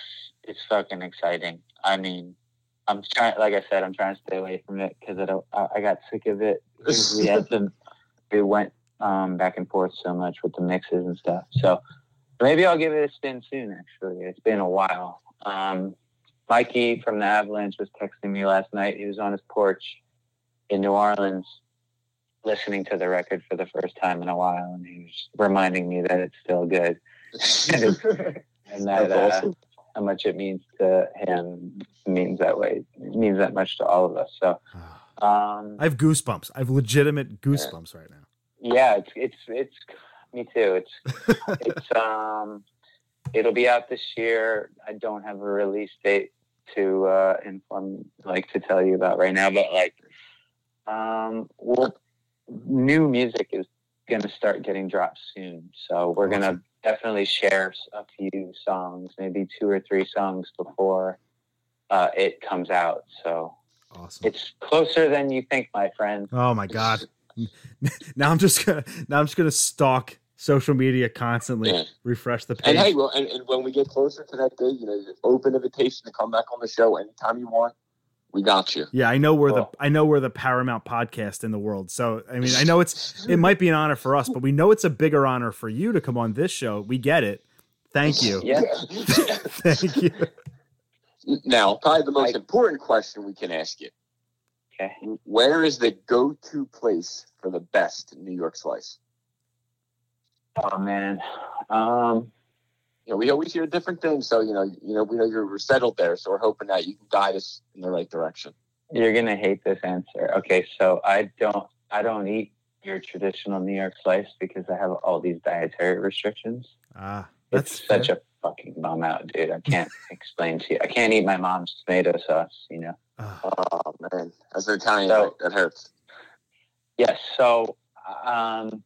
it's fucking exciting. I mean, I'm trying. Like I said, I'm trying to stay away from it because I don't. I, I got sick of it. we had to. We went um, back and forth so much with the mixes and stuff. So maybe I'll give it a spin soon. Actually, it's been a while. Um, Mikey from the Avalanche was texting me last night. He was on his porch in New Orleans listening to the record for the first time in a while, and he was reminding me that it's still good *laughs* *laughs* and that That's uh, awesome. How much it means to him means that way. It means that much to all of us. So, um, I have goosebumps. I have legitimate goosebumps right now. yeah, it's it's it's me too. It's *laughs* it's um, it'll be out this year. I don't have a release date to uh, inform, like to tell you about right now, but like, um, well, new music is gonna start getting dropped soon. So we're gonna definitely share a few songs, maybe two or three songs before uh, it comes out. So Awesome. it's closer than you think, my friend. Oh my god. *laughs* now I'm just gonna now I'm just gonna stalk social media constantly, Yeah. refresh the page. And page. hey, well, and, and when we get closer to that day, you know, open invitation to come back on the show anytime you want. We got you. yeah, I know we're the I know we're the Paramount podcast in the world. So I mean I *laughs* know it's it might be an honor for us, but we know it's a bigger honor for you to come on this show. We get it. Thank you. Yeah. *laughs* *laughs* Thank you. now, probably the most I- important question we can ask you: Okay. Where is the go-to place for the best New York slice? Oh man. Um, You know, we always hear different things, so you know, you know, we know you're settled there, so we're hoping that you can guide us in the right direction. you're gonna hate this answer. Okay, so I don't I don't eat your traditional New York slice because I have all these dietary restrictions. Ah, that's it's such a fucking bum out, dude. I can't *laughs* explain to you. I can't eat my mom's tomato sauce, you know. Ah, Oh man, as an Italian, So- that, that hurts. Yes, so um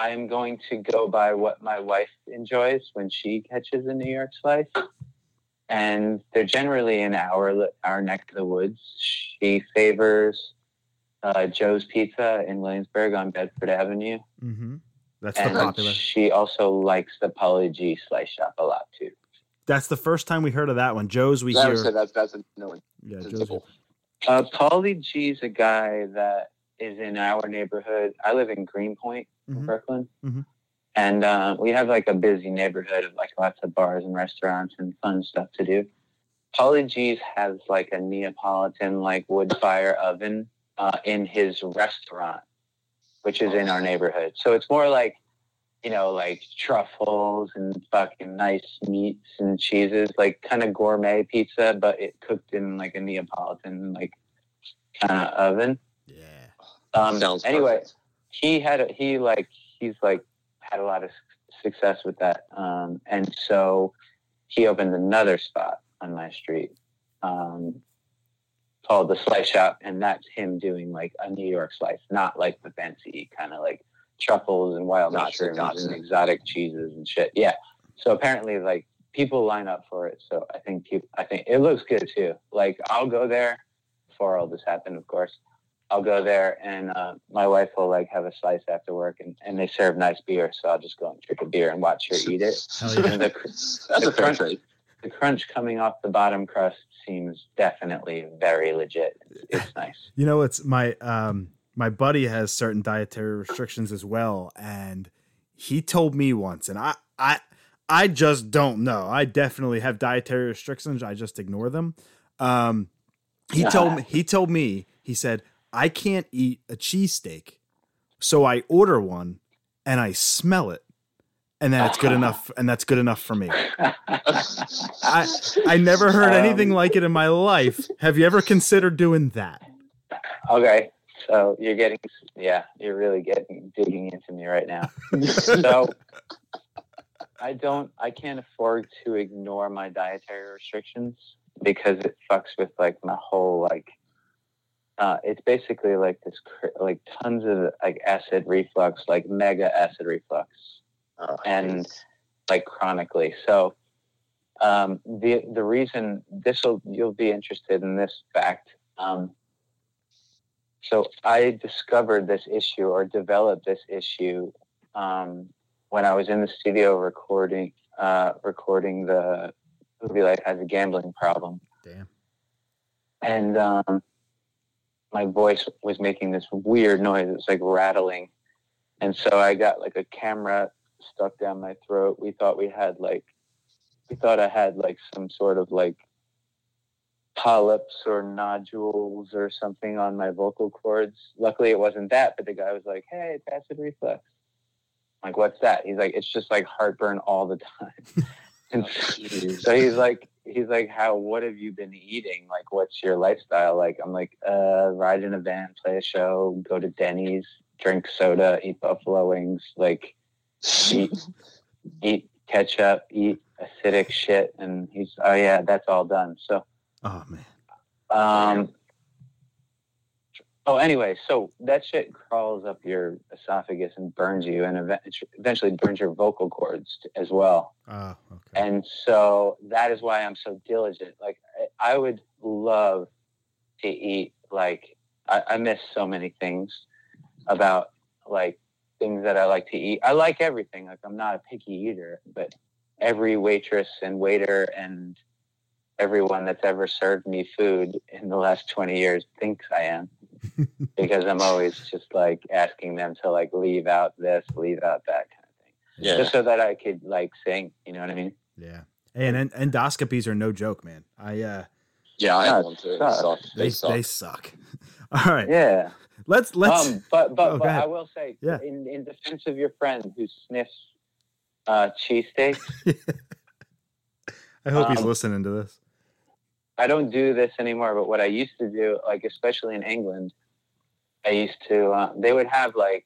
I'm going to go by what my wife enjoys when she catches a New York slice. And they're generally in our our neck of the woods. She favors uh, Joe's Pizza in Williamsburg on Bedford Avenue. Mm-hmm. That's the And popular. she also likes the Paulie Gee slice shop a lot too. That's the first time we heard of that one. Joe's we That hear. was it. That's that's a no. yeah, It's a Joe's. typical. Uh, Paulie Gee's a guy that is in our neighborhood. I live in Greenpoint, in Mhm. Brooklyn, Mhm. and uh, we have like a busy neighborhood of like lots of bars and restaurants and fun stuff to do. Paulie Gee's has like a Neapolitan like wood fire oven uh, in his restaurant, which is in our neighborhood. So it's more like you know like truffles and fucking nice meats and cheeses, like kind of gourmet pizza, but it cooked in like a Neapolitan like kind of oven. Yeah. Um, Sounds anyway, perfect. He had a, he like he's like had a lot of success with that, um, and so he opened another spot on my street um, called the Slice Shop, and that's him doing like a New York slice, not like the fancy kind of like truffles and wild Gotcha, mushrooms and exotic cheeses and shit. Yeah. So apparently, like people line up for it. So I think people, I think it looks good too. Like I'll go there before all this happened, of course. I'll go there and uh, my wife will like have a slice after work and, and they serve nice beer. So I'll just go and drink a beer and watch her eat it. *laughs* Hell yeah. The, That's the a fair crunch- trade. the crunch coming off the bottom crust seems definitely very legit. It's, it's *laughs* nice. You know, it's my um my buddy has certain dietary restrictions as well, and he told me once, and I I I just don't know. I definitely have dietary restrictions. I just ignore them. Um, he told me he told me he said I can't eat a cheesesteak, so I order one and I smell it, and then it's good *laughs* enough, and that's good enough for me. *laughs* I I never heard anything Um, like it in my life. Have you ever considered doing that? Okay. So you're getting, yeah, you're really getting digging into me right now. so *laughs* I don't, I can't afford to ignore my dietary restrictions because it fucks with like my whole like. Uh, it's basically like this, like tons of like acid reflux, like mega acid reflux, Oh, and like chronically. So um, the the reason this will you'll be interested in this fact. Um, so I discovered this issue or developed this issue um, when I was in the studio recording uh, recording the Movielife has a gambling problem, Damn. and um, my voice was making this weird noise. It was like rattling, and so I got like a camera stuck down my throat. We thought we had like we thought I had like some sort of like polyps or nodules or something on my vocal cords. Luckily, it wasn't that, but the guy was like, "Hey, it's acid reflux." I'm like, what's that? He's like, "It's just like heartburn all the time." *laughs* and *laughs* so he's like, he's like, "How? What have you been eating? Like, what's your lifestyle like?" I'm like, "Uh, ride in a van, play a show, go to Denny's, drink soda, eat buffalo wings, like eat *laughs* eat ketchup, eat acidic shit." And he's, "Oh yeah, that's all done." So. Oh man. Um, oh, anyway, so that shit crawls up your esophagus and burns you, and eventually burns your vocal cords as well. Oh, okay. And so that is why I'm so diligent. Like I, I would love to eat. Like I, I miss so many things about like things that I like to eat. I like everything. Like I'm not a picky eater, but every waitress and waiter and everyone that's ever served me food in the last 20 years thinks I am *laughs* because I'm always just like asking them to like leave out this, leave out that kind of thing. Yeah. Just so that I could like sing, you know what I mean? Yeah. Hey, and, and endoscopies are no joke, man. I uh Yeah, I Yeah, have it one too. They suck. they They suck. they suck. *laughs* All right. Yeah. Let's let's um, but but, Oh, but. I will say, Yeah. in, in defense of your friend who sniffs uh, cheesesteaks, *laughs* I hope he's um, listening to this. I don't do this anymore. But what I used to do, like especially in England, I used to. Uh, they would have like,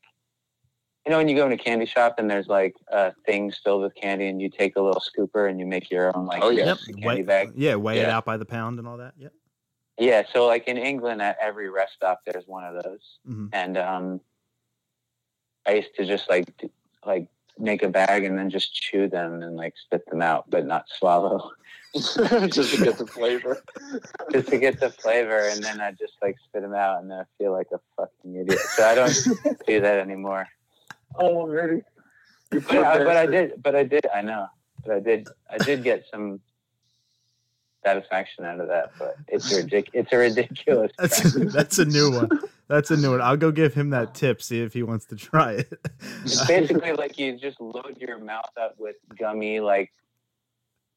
you know, when you go in a candy shop and there's like uh, things filled with candy, and you take a little scooper and you make your own like Oh, yeah. Yep. candy Weigh, bag. yeah, weigh it out by the pound and all that. Yep. Yeah, so like in England, at every rest stop, there's one of those, Mhm. and um, I used to just like d- like make a bag and then just chew them and like spit them out, but not swallow. *laughs* just to get the flavor. *laughs* just to get the flavor, and then I just like spit them out, and then I feel like a fucking idiot. So I don't *laughs* do that anymore. Oh, really? But I, but I did, but I did, I know, but I did, I did get some satisfaction out of that. But it's ridic- it's a ridiculous. That's practice. that's a new one. That's a new one. I'll go give him that oh. tip. See if he wants to try it. It's *laughs* basically like you just load your mouth up with gummy like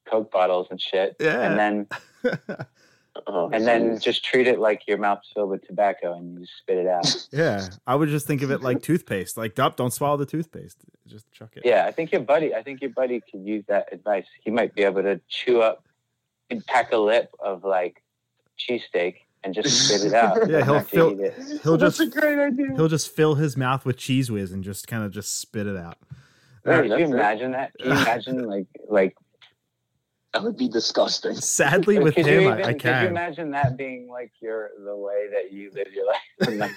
Coke bottles and shit, Yeah. and then *laughs* Oh, and then just treat it like your mouth's filled with tobacco and you just spit it out. yeah, I would just think of it like toothpaste. Like, don't don't swallow the toothpaste. Just chuck it. Yeah, I think your buddy, I think your buddy could use that advice. He might be able to chew up, he'd pack a lip of like cheesesteak and just spit it out. *laughs* Yeah, he'll fill- it. *laughs* He'll That's just a great idea. he'll just fill his mouth with cheese whiz and just kind of just spit it out. Yeah, Can you imagine that? Can you *laughs* imagine like like That would be disgusting. Sadly, with could him, you I, I even, could you imagine that being like your the way that you live your life? Like,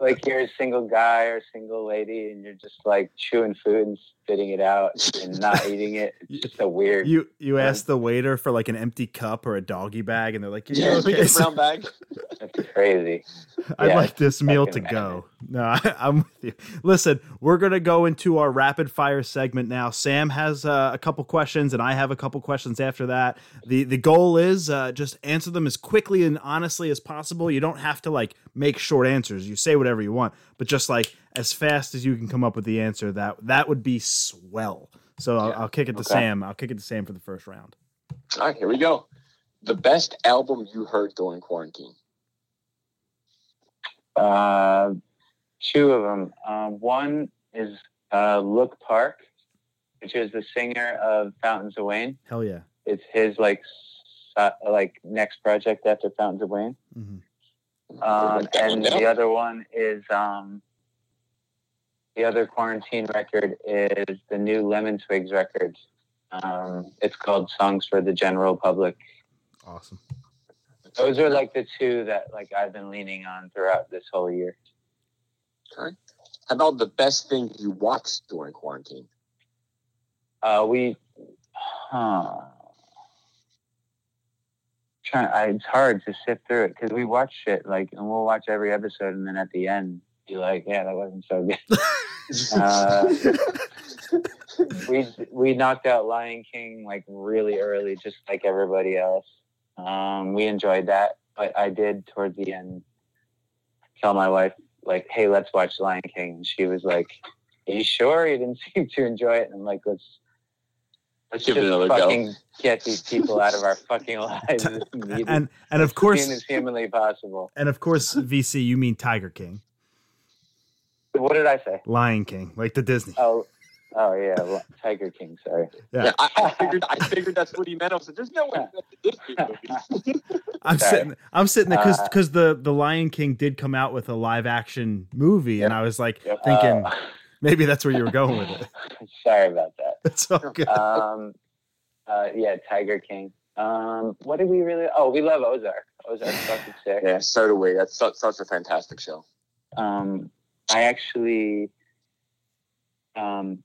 like you're a single guy or single lady and you're just like chewing food and spitting it out and not *laughs* eating it. It's just a weird You you Yeah. ask the waiter for like an empty cup or a doggy bag, and they're like, Yeah, "Yeah, we okay, a brown bag. *laughs* that's crazy. I'd Yeah, like this meal to fucking go." No, I, *laughs* I'm with you. Listen, we're gonna go into our rapid fire segment now. Sam has uh, a couple questions, and I have a couple questions after that. the The goal is uh, just answer them as quickly and honestly as possible. You don't have to like make short answers. You say whatever you want, but just like as fast as you can come up with the answer. That that would be swell. So I'll, Yeah. I'll kick it to Okay. Sam. I'll kick it to Sam for the first round. All right, here we go. The best album you heard during quarantine. Uh, two of them. Um, one is uh, Look Park, which is the singer of Fountains of Wayne. Hell yeah. It's his like uh, like next project after Fountains of Wayne. hmm Um, Write that one and the other one is um, the other quarantine record is the new Lemon Twigs record. Um, it's called Songs for the General Public. Awesome. Those are like the two that like I've been leaning on throughout this whole year. Okay. How about the best thing you watched during quarantine? Uh, we, huh. Trying, I, it's hard to sift through it because we watch shit like, and we'll watch every episode, and then at the end, be like, yeah, that wasn't so good. *laughs* Uh, *laughs* we we knocked out Lion King like really early, just like everybody else. Um, we enjoyed that, but I did towards the end tell my wife like, "Hey, let's watch Lion King." And she was like, "Are you sure?" You didn't *laughs* seem to enjoy it, and I'm like, "Let's let's Give it just another go." get these people out of our fucking lives *laughs* as and and of course as humanly possible." and of course VC you mean Tiger King, What did I say? Lion King, like the Disney. Oh, oh yeah, Li- Tiger King. Sorry. Yeah. Yeah, I, I figured. I figured that's what he meant. I said, "There's no way that's a Disney movie." *laughs* I'm sorry. sitting I'm sitting there cuz Uh, cuz the the Lion King did come out with a live action movie and I was like Yep. thinking Uh, maybe that's where you were going with it. *laughs* sorry about that. It's all good. um, uh, yeah, Tiger King. Um, what did we really? Oh, we love Ozark. Ozark's fucking sick. yeah, so do we. That's such, such a fantastic show. Um, I actually, um,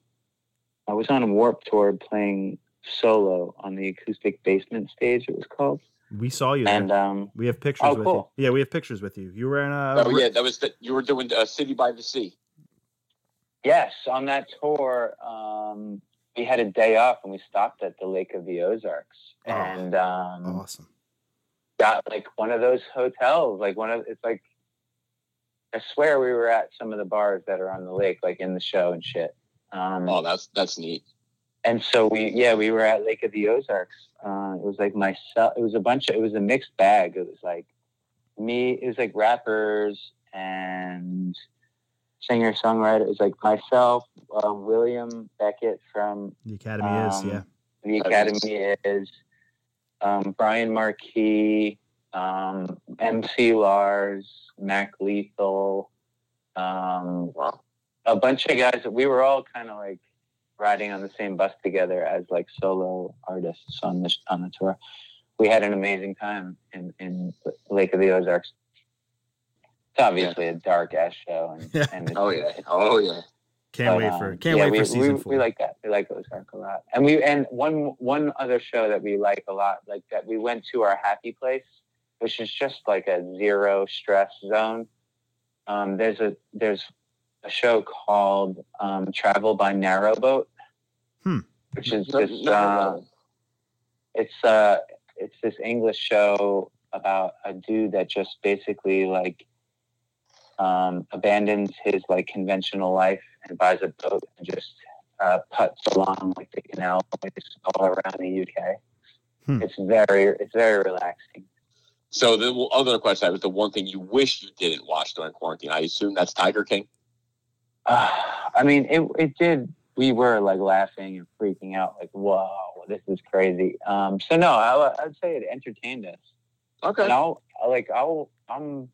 I was on a Warped Tour playing solo on the acoustic basement stage. It was called, We saw you there. and um, we have pictures Oh, with cool. you. Yeah, we have pictures with you. You were in a oh yeah, that was the, you were doing uh, City by the Sea. yes, on that tour, um, we had a day off and we stopped at the Lake of the Ozarks, Oh. and um, awesome. got like one of those hotels, like one of it's like I swear we were at some of the bars that are on the lake, like in the show and shit. Um, Oh, that's that's neat. and so we yeah we were at Lake of the Ozarks. Uh, it was like myself. It was a bunch of. It was a mixed bag. It was like me. It was like rappers and singer songwriter. It was like myself, uh, William Beckett from The Academy is, Um, yeah. the Academy is um, Brian Marquis, um, MC Lars, Mac Lethal, um, Wow. a bunch of guys that we were all kind of like riding on the same bus together as like solo artists on the on the tour. We had an amazing time in, in Lake of the Ozarks. It's obviously a dark ass show, and, *laughs* Yeah. and Oh yeah. Oh yeah. Can't But, wait um, for can't yeah, wait we, for season we, four. We like that. We like Ozark a lot. And we and one one other show that we like a lot, like that we went to our happy place, which is just like a zero stress zone. Um, there's a there's a show called um, Travel by Narrowboat, Hmm. which is No- this. Uh, no. it's uh it's this English show about a dude that just basically like um, abandons his like conventional life and buys a boat and just uh, puts along like the canal all around the UK. Hmm. It's very it's very relaxing. So the other question I was the one thing you wish you didn't watch during quarantine. I assume that's Tiger King. Uh, *sighs* I mean, it it did. We were like laughing and freaking out, like, "Whoa, this is crazy." Um, so no, I, I'd say it entertained us. Okay. And I'll like I'll I'm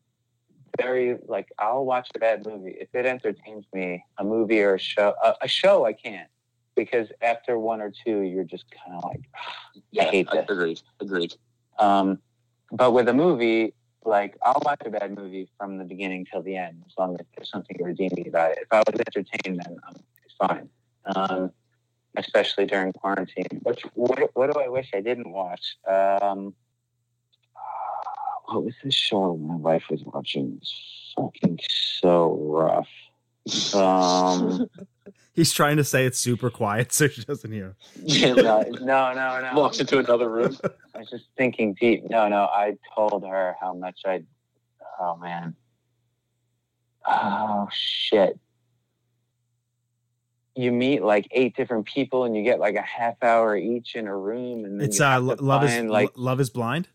very like I'll watch a bad movie if it entertains me. A movie or a show, a, a show I can't because after one or two, you're just kind of like. Yeah, hate this. agreed. Agreed. Um, but with a movie, like I'll watch a bad movie from the beginning till the end, as long as there's something redeeming about it. If I was entertained, then um, it's fine. Um, especially during quarantine. Which what, what do I wish I didn't watch? Um, *sighs* what was this show my wife was watching? It's fucking so rough. *laughs* Um, He's trying to say it's super quiet *laughs* so she doesn't hear. no, no, no, no. Walks into another room. I was just thinking deep. No, no, I told her how much I. Oh man. Oh shit. You meet like eight different people, and you get like a half hour each in a room, and then It's uh, have Lo- to love is like. Lo- love is blind.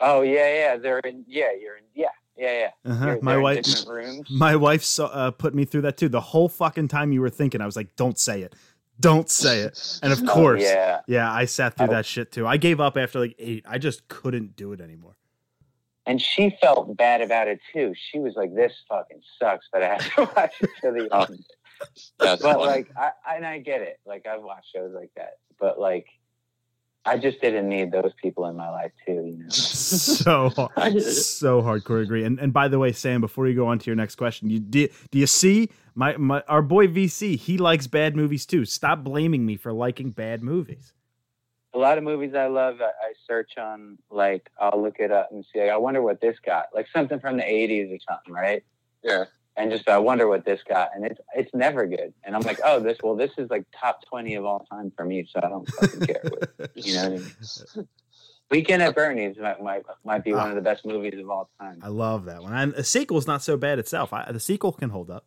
Oh yeah, yeah. They're in. Yeah, you're in. Yeah, yeah, yeah. Uh-huh. You're, My they're in wife, rooms. *laughs* my wife saw, uh, put me through that too. The whole fucking time you were thinking, I was like, "Don't say it, don't say it." And of Oh, *laughs* course, yeah. yeah, I sat through Oh. that shit too. I gave up after like eight. I just couldn't do it anymore. And she felt bad about it too. She was like, "This fucking sucks," but I had to *laughs* watch it to the Oh. end. But funny. like I, I and I get it. Like I've watched shows like that. But like I just didn't need those people in my life too, you know. *laughs* so so hardcore agree. And and by the way, Sam, before you go on to your next question, you do, do you see my, my our boy VC? He likes bad movies too. Stop blaming me for liking bad movies. A lot of movies I love I, I search on like I'll look it up and see like, I wonder what this got. Like something from the eighties or something, right? yeah. And just I wonder what this got. And it's it's never good. And I'm like, oh this well this is like top twenty of all time for me, so I don't fucking care. what- You know what I mean? *laughs* Weekend at Bernie's might, might might be one of the best movies of all time. I love that one. And a sequel's not so bad itself. I, the sequel can hold up.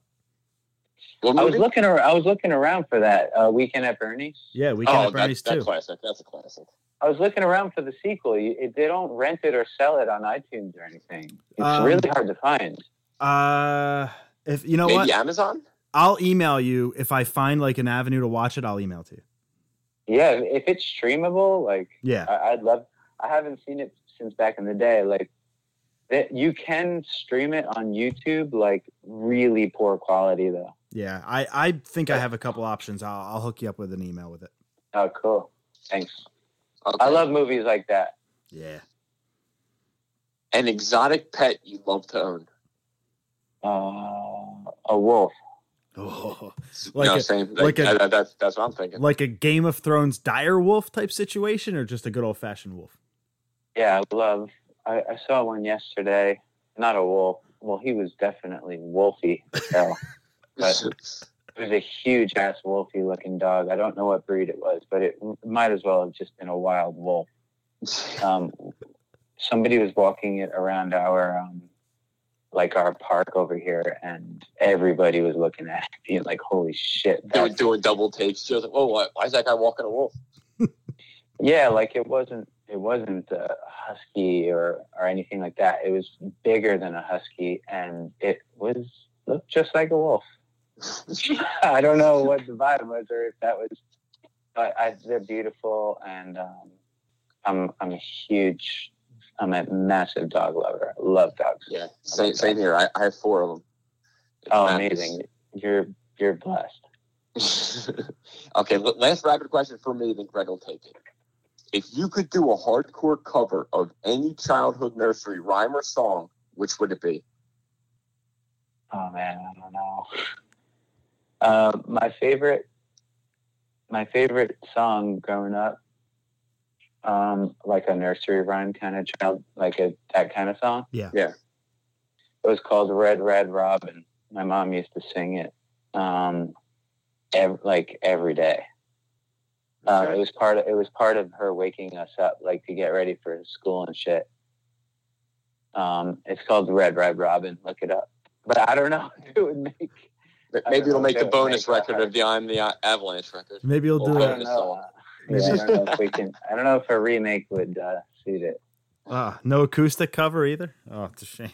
I was looking around. I was looking around for that uh, weekend at Bernie's. Yeah, Weekend oh, at Bernie's that's, too. that's classic. That's a classic. I was looking around for the sequel. You, it, they don't rent it or sell it on iTunes or anything. It's Um, really hard to find. Uh, if you know Maybe what, Amazon. I'll email you if I find like an avenue to watch it. I'll email to you. Yeah, if it's streamable, like Yeah, I, I'd love. I haven't seen it since back in the day. Like that, you can stream it on YouTube. Like really poor quality though. yeah. I I think I have a couple options. I'll I'll hook you up with an email with it. Oh, cool. Thanks. Okay. I love movies like that. Yeah. an exotic pet you love to own. Uh, a wolf. Oh, Like *laughs* Like no, a- same. like Like, a- that, that's that's what I'm thinking. like a Game of Thrones dire wolf type situation, or just a good old fashioned wolf. Yeah, I love. I, I saw one yesterday. Not a wolf. Well, he was definitely wolfy as hell. *laughs* but- It was a huge ass wolfy looking dog. I don't know what breed it was, but it might as well have just been a wild wolf. *laughs* Um, somebody was walking it around our um, like our park over here, and everybody was looking at *laughs* it, being like, "Holy shit!" doing, that's- doing double takes. She was like, "Oh, why, why is that guy walking a wolf?" *laughs* Yeah, like it wasn't it wasn't a husky or or anything like that. It was bigger than a husky, and it was looked just like a wolf. *laughs* I don't know what the vibe was, or if that was, but I, they're beautiful, and um, I'm I'm a huge, I'm a massive dog lover. I love dogs. Yeah, same, same here. I, I have four of them. Oh, amazing! You're you're blessed. *laughs* okay, last rapid question for me, then Greg will take it. If you could do a hardcore cover of any childhood nursery rhyme or song, which would it be? Oh man, I don't know. Uh, my favorite, my favorite song growing up, um, like a nursery rhyme kind of child, like a that kind of song. Yeah. Yeah. It was called Red Red Robin. My mom used to sing it, um, ev- like every day. Uh, Okay. it was part of it was part of her waking us up, like to get ready for school and shit. Um, it's called Red Red Robin. Look it up. But I don't know if it would make. Maybe it'll make the bonus record of the I'm the Avalanche record. Maybe you'll do Well, I don't know. Yeah, I don't know if we can. I don't know if a remake would uh, suit it. Ah, no acoustic cover either. Oh, it's a shame.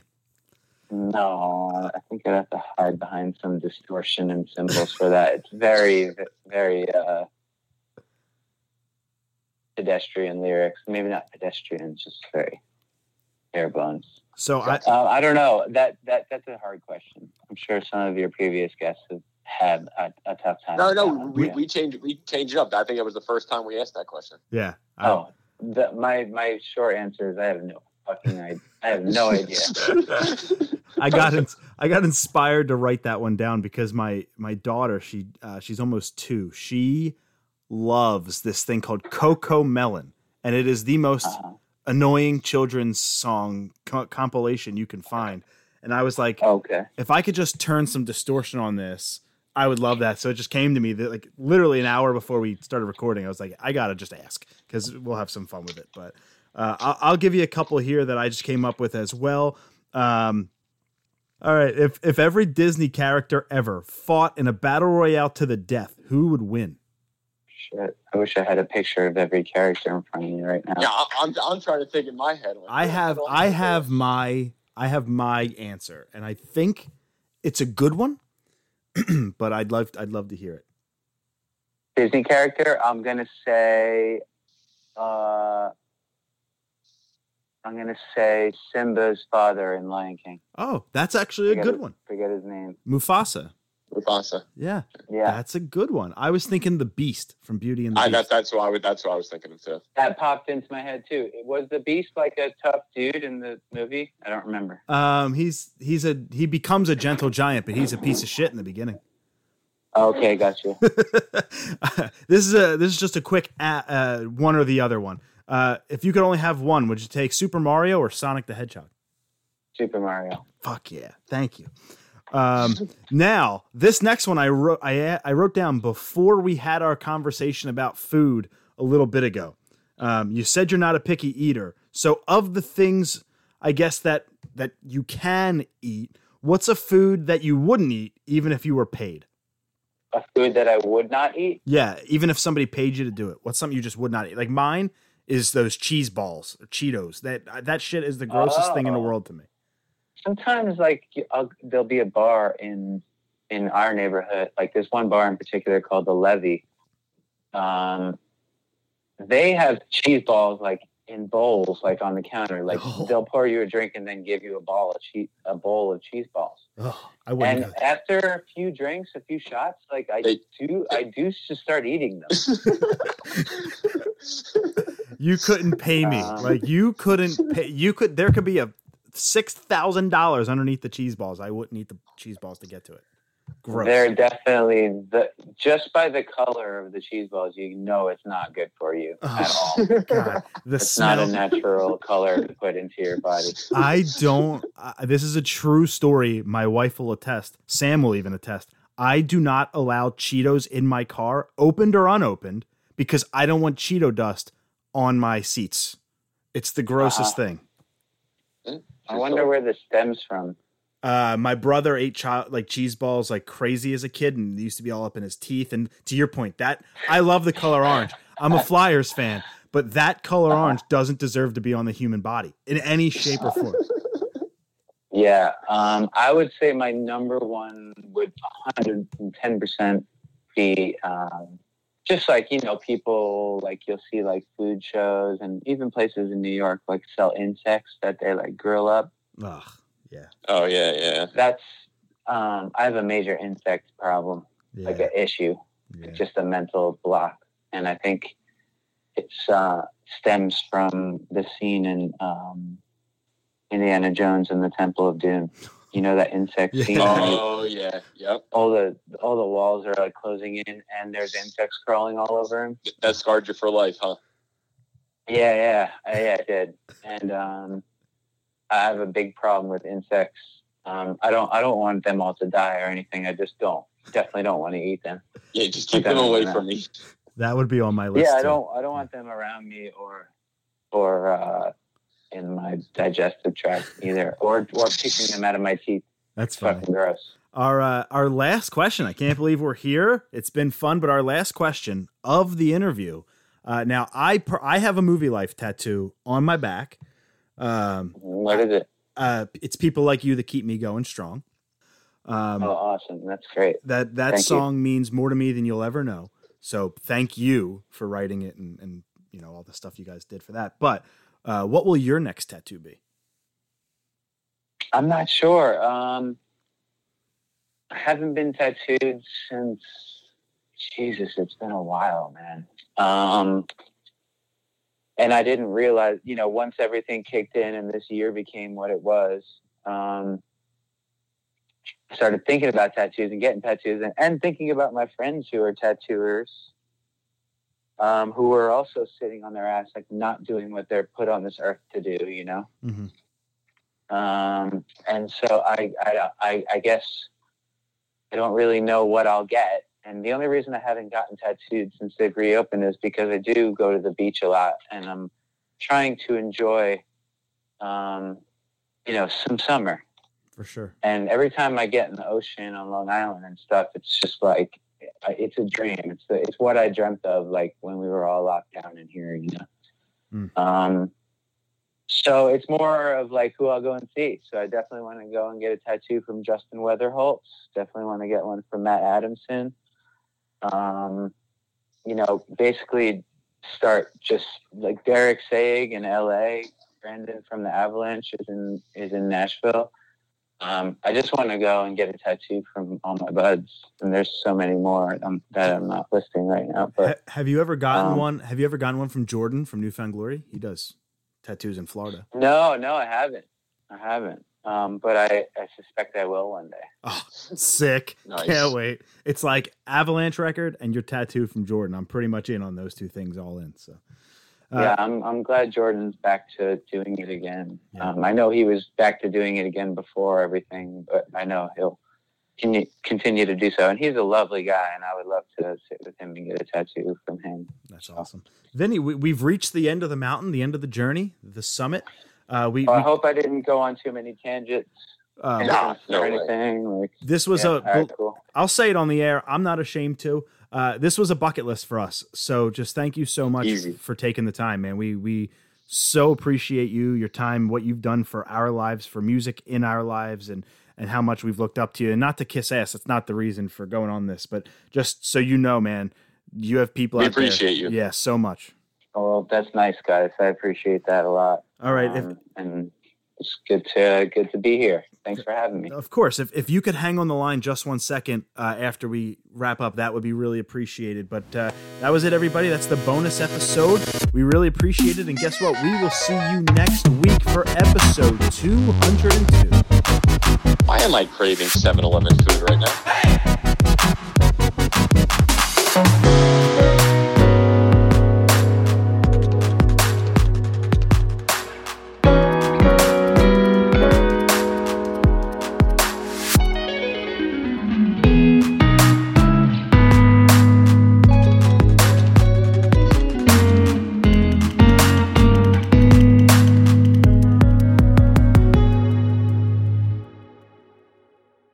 No, I think I'd have to hide behind some distortion and cymbals for that. It's very, very uh, pedestrian lyrics. Maybe not pedestrian, just very bare bones. So I, Uh, I don't know. That that that's a hard question. I'm sure some of your previous guests have had a, a tough time. No, no, we, Yeah. we changed we changed it up. I think it was the first time we asked that question. yeah. I- Oh, the, my my short answer is I have no fucking idea. I have no *laughs* idea. I got in, I got inspired to write that one down because my my daughter she uh, she's almost two. She loves this thing called CoComelon, and it is the most Uh-huh. annoying children's song co- compilation you can find. And I was like, Okay. if I could just turn some distortion on this, I would love that. So it just came to me that like literally an hour before we started recording, I was like, I gotta just ask because we'll have some fun with it. But uh, I'll, I'll give you a couple here that I just came up with as well. Um, all right, if if every Disney character ever fought in a battle royale to the death, who would win? Shit. I wish I had a picture of every character in front of me right now. Yeah, I, I'm I'm trying to think in my head. like, I have I have my I have my answer, and I think it's a good one. *clears throat* but I'd love I'd love to hear it. Disney character, I'm gonna say uh I'm gonna say Simba's father in Lion King. Oh, that's actually a good it. one. Forget his name. Mufasa. Mufasa. Yeah, Yeah. that's a good one. I was thinking the Beast from Beauty and the I, Beast. that, that's what I would. That's what I was thinking of too. That popped into my head too. It was the beast like a tough dude in the movie? I don't remember. um, he's he's a he becomes a gentle giant, but he's a piece of shit in the beginning. Okay, got you. *laughs* this is a this is just a quick uh, uh, one or the other one. Uh, if you could only have one, would you take Super Mario or Sonic the Hedgehog? Super Mario. Fuck yeah, thank you. Um, now this next one I wrote I I wrote down before we had our conversation about food a little bit ago. Um, you said you're not a picky eater, so of the things I guess that that you can eat, what's a food that you wouldn't eat even if you were paid? A food that I would not eat. Yeah, even if somebody paid you to do it, what's something you just would not eat? Like mine is those cheese balls or Cheetos. That that shit is the grossest thing in the Oh. world to me. Sometimes, like I'll, there'll be a bar in in our neighborhood. Like there's one bar in particular called the Levy. Um, they have cheese balls like in bowls, like on the counter. Like Oh. they'll pour you a drink and then give you a ball of cheese, a bowl of cheese balls. Oh, I wouldn't. And go. after a few drinks, a few shots, like I They- do, I do just start eating them. *laughs* You couldn't pay me. Um, like you couldn't pay. You could. There could be a six thousand dollars underneath the cheese balls. I wouldn't eat the cheese balls to get to it. Gross. They're definitely the just by the color of the cheese balls, you know it's not good for you at all. Oh, *laughs* God, the It's not a natural color to put into your body. I don't. Uh, this is a true story. My wife will attest. Sam will even attest. I do not allow Cheetos in my car, opened or unopened, because I don't want Cheeto dust on my seats. It's the grossest Uh-huh. thing. I wonder where this stems from. Uh, my brother ate child like cheese balls like crazy as a kid, and used to be all up in his teeth. And to your point, that I love the color orange. I'm a Flyers fan, but that color orange doesn't deserve to be on the human body in any shape or form. *laughs* Yeah, um, I would say my number one would 110% be um, just like, you know, people like you'll see like food shows and even places in New York like sell insects that they like grill up. Ugh, yeah, Oh yeah, yeah. That's, um, I have a major insect problem, yeah, like an issue. yeah. just a mental block. And I think it's uh, stems from the scene in um, Indiana Jones and the Temple of Doom. *laughs* You know that insect Yeah. scene. where Oh yeah, yep. all the all the walls are like closing in, and there's insects crawling all over him. That scarred you for life, huh? Yeah, yeah, I- yeah, I did. And um, I have a big problem with insects. Um, I don't, I don't want them all to die or anything. I just don't, definitely don't want to eat them. Yeah, just keep them away from me. That would be on my list. yeah, I too. don't, I don't want them around me or, or uh, in my digestive tract either, or or picking them out of my teeth. That's funny. fucking gross. Our uh, our last question. I can't believe we're here. It's been fun, but our last question of the interview. Uh, now, I per- I have a Movielife tattoo on my back. Um, What is it? uh, it's people like you that keep me going strong. Um, Oh, awesome! That's great. that that thank you. song means more to me than you'll ever know. So thank you for writing it and and you know all the stuff you guys did for that. But uh, what will your next tattoo be? I'm not sure. Um, I haven't been tattooed since Jesus. It's been a while, man. Um, and I didn't realize, you know, once everything kicked in and this year became what it was, um, started thinking about tattoos and getting tattoos and, and thinking about my friends who are tattooers, um, who are also sitting on their ass, like not doing what they're put on this earth to do, you know? Mm-hmm. um, and so I, I, I, I guess I don't really know what I'll get. And the only reason I haven't gotten tattooed since they've reopened is because I do go to the beach a lot, and I'm trying to enjoy, um, you know, some summer. For sure. And every time I get in the ocean on Long Island and stuff, it's just like it's a dream. It's the, it's what I dreamt of, like when we were all locked down in here, you know. Mm. Um, so it's more of like who I'll go and see. So I definitely want to go and get a tattoo from Justin Weatherholtz. Definitely want to get one from Matt Adamson. Um, you know, basically start just like Derek Saig in L.A. Brandon from the Avalanche is in is in Nashville. Um, I just want to go and get a tattoo from all my buds, and there's so many more um, that I'm not listing right now. But Ha- have you ever gotten um, one? Have you ever gotten one from Jordan from New Found Glory? He does tattoos in Florida. no, no, I haven't. I haven't. Um, but I, I suspect I will one day. Oh, sick! Nice. Can't wait. It's like Avalanche record and your tattoo from Jordan. I'm pretty much in on those two things all in. So, uh, yeah, I'm I'm glad Jordan's back to doing it again. Yeah. Um, I know he was back to doing it again before everything, but I know he'll con- continue to do so. And he's a lovely guy, and I would love to sit with him and get a tattoo from him. that's awesome. Vinnie, we, we've reached the end of the mountain, the end of the journey, the summit. Uh, we, Well, I hope I didn't go on too many tangents uh, No, no way. anything. Like, this was yeah, a. all right, cool. I'll say it on the air. I'm not ashamed to. Uh, this was a bucket list for us. So just thank you so much Easy. for taking the time, man. We we so appreciate you, your time, what you've done for our lives, for music in our lives, and and how much we've looked up to you. And not to kiss ass. it's not the reason for going on this, but just so you know, man, you have people. We out there- appreciate you. Yeah, so much. Well, that's nice, guys. I appreciate that a lot. All right. if, Um, and it's good to uh, good to be here. Thanks for having me. Of course, if if you could hang on the line just one second uh, after we wrap up, that would be really appreciated. But uh, that was it, everybody. That's the bonus episode. We really appreciate it, and guess what? We will see you next week for episode two hundred and two. Why am I craving 7-Eleven food right now? Hey!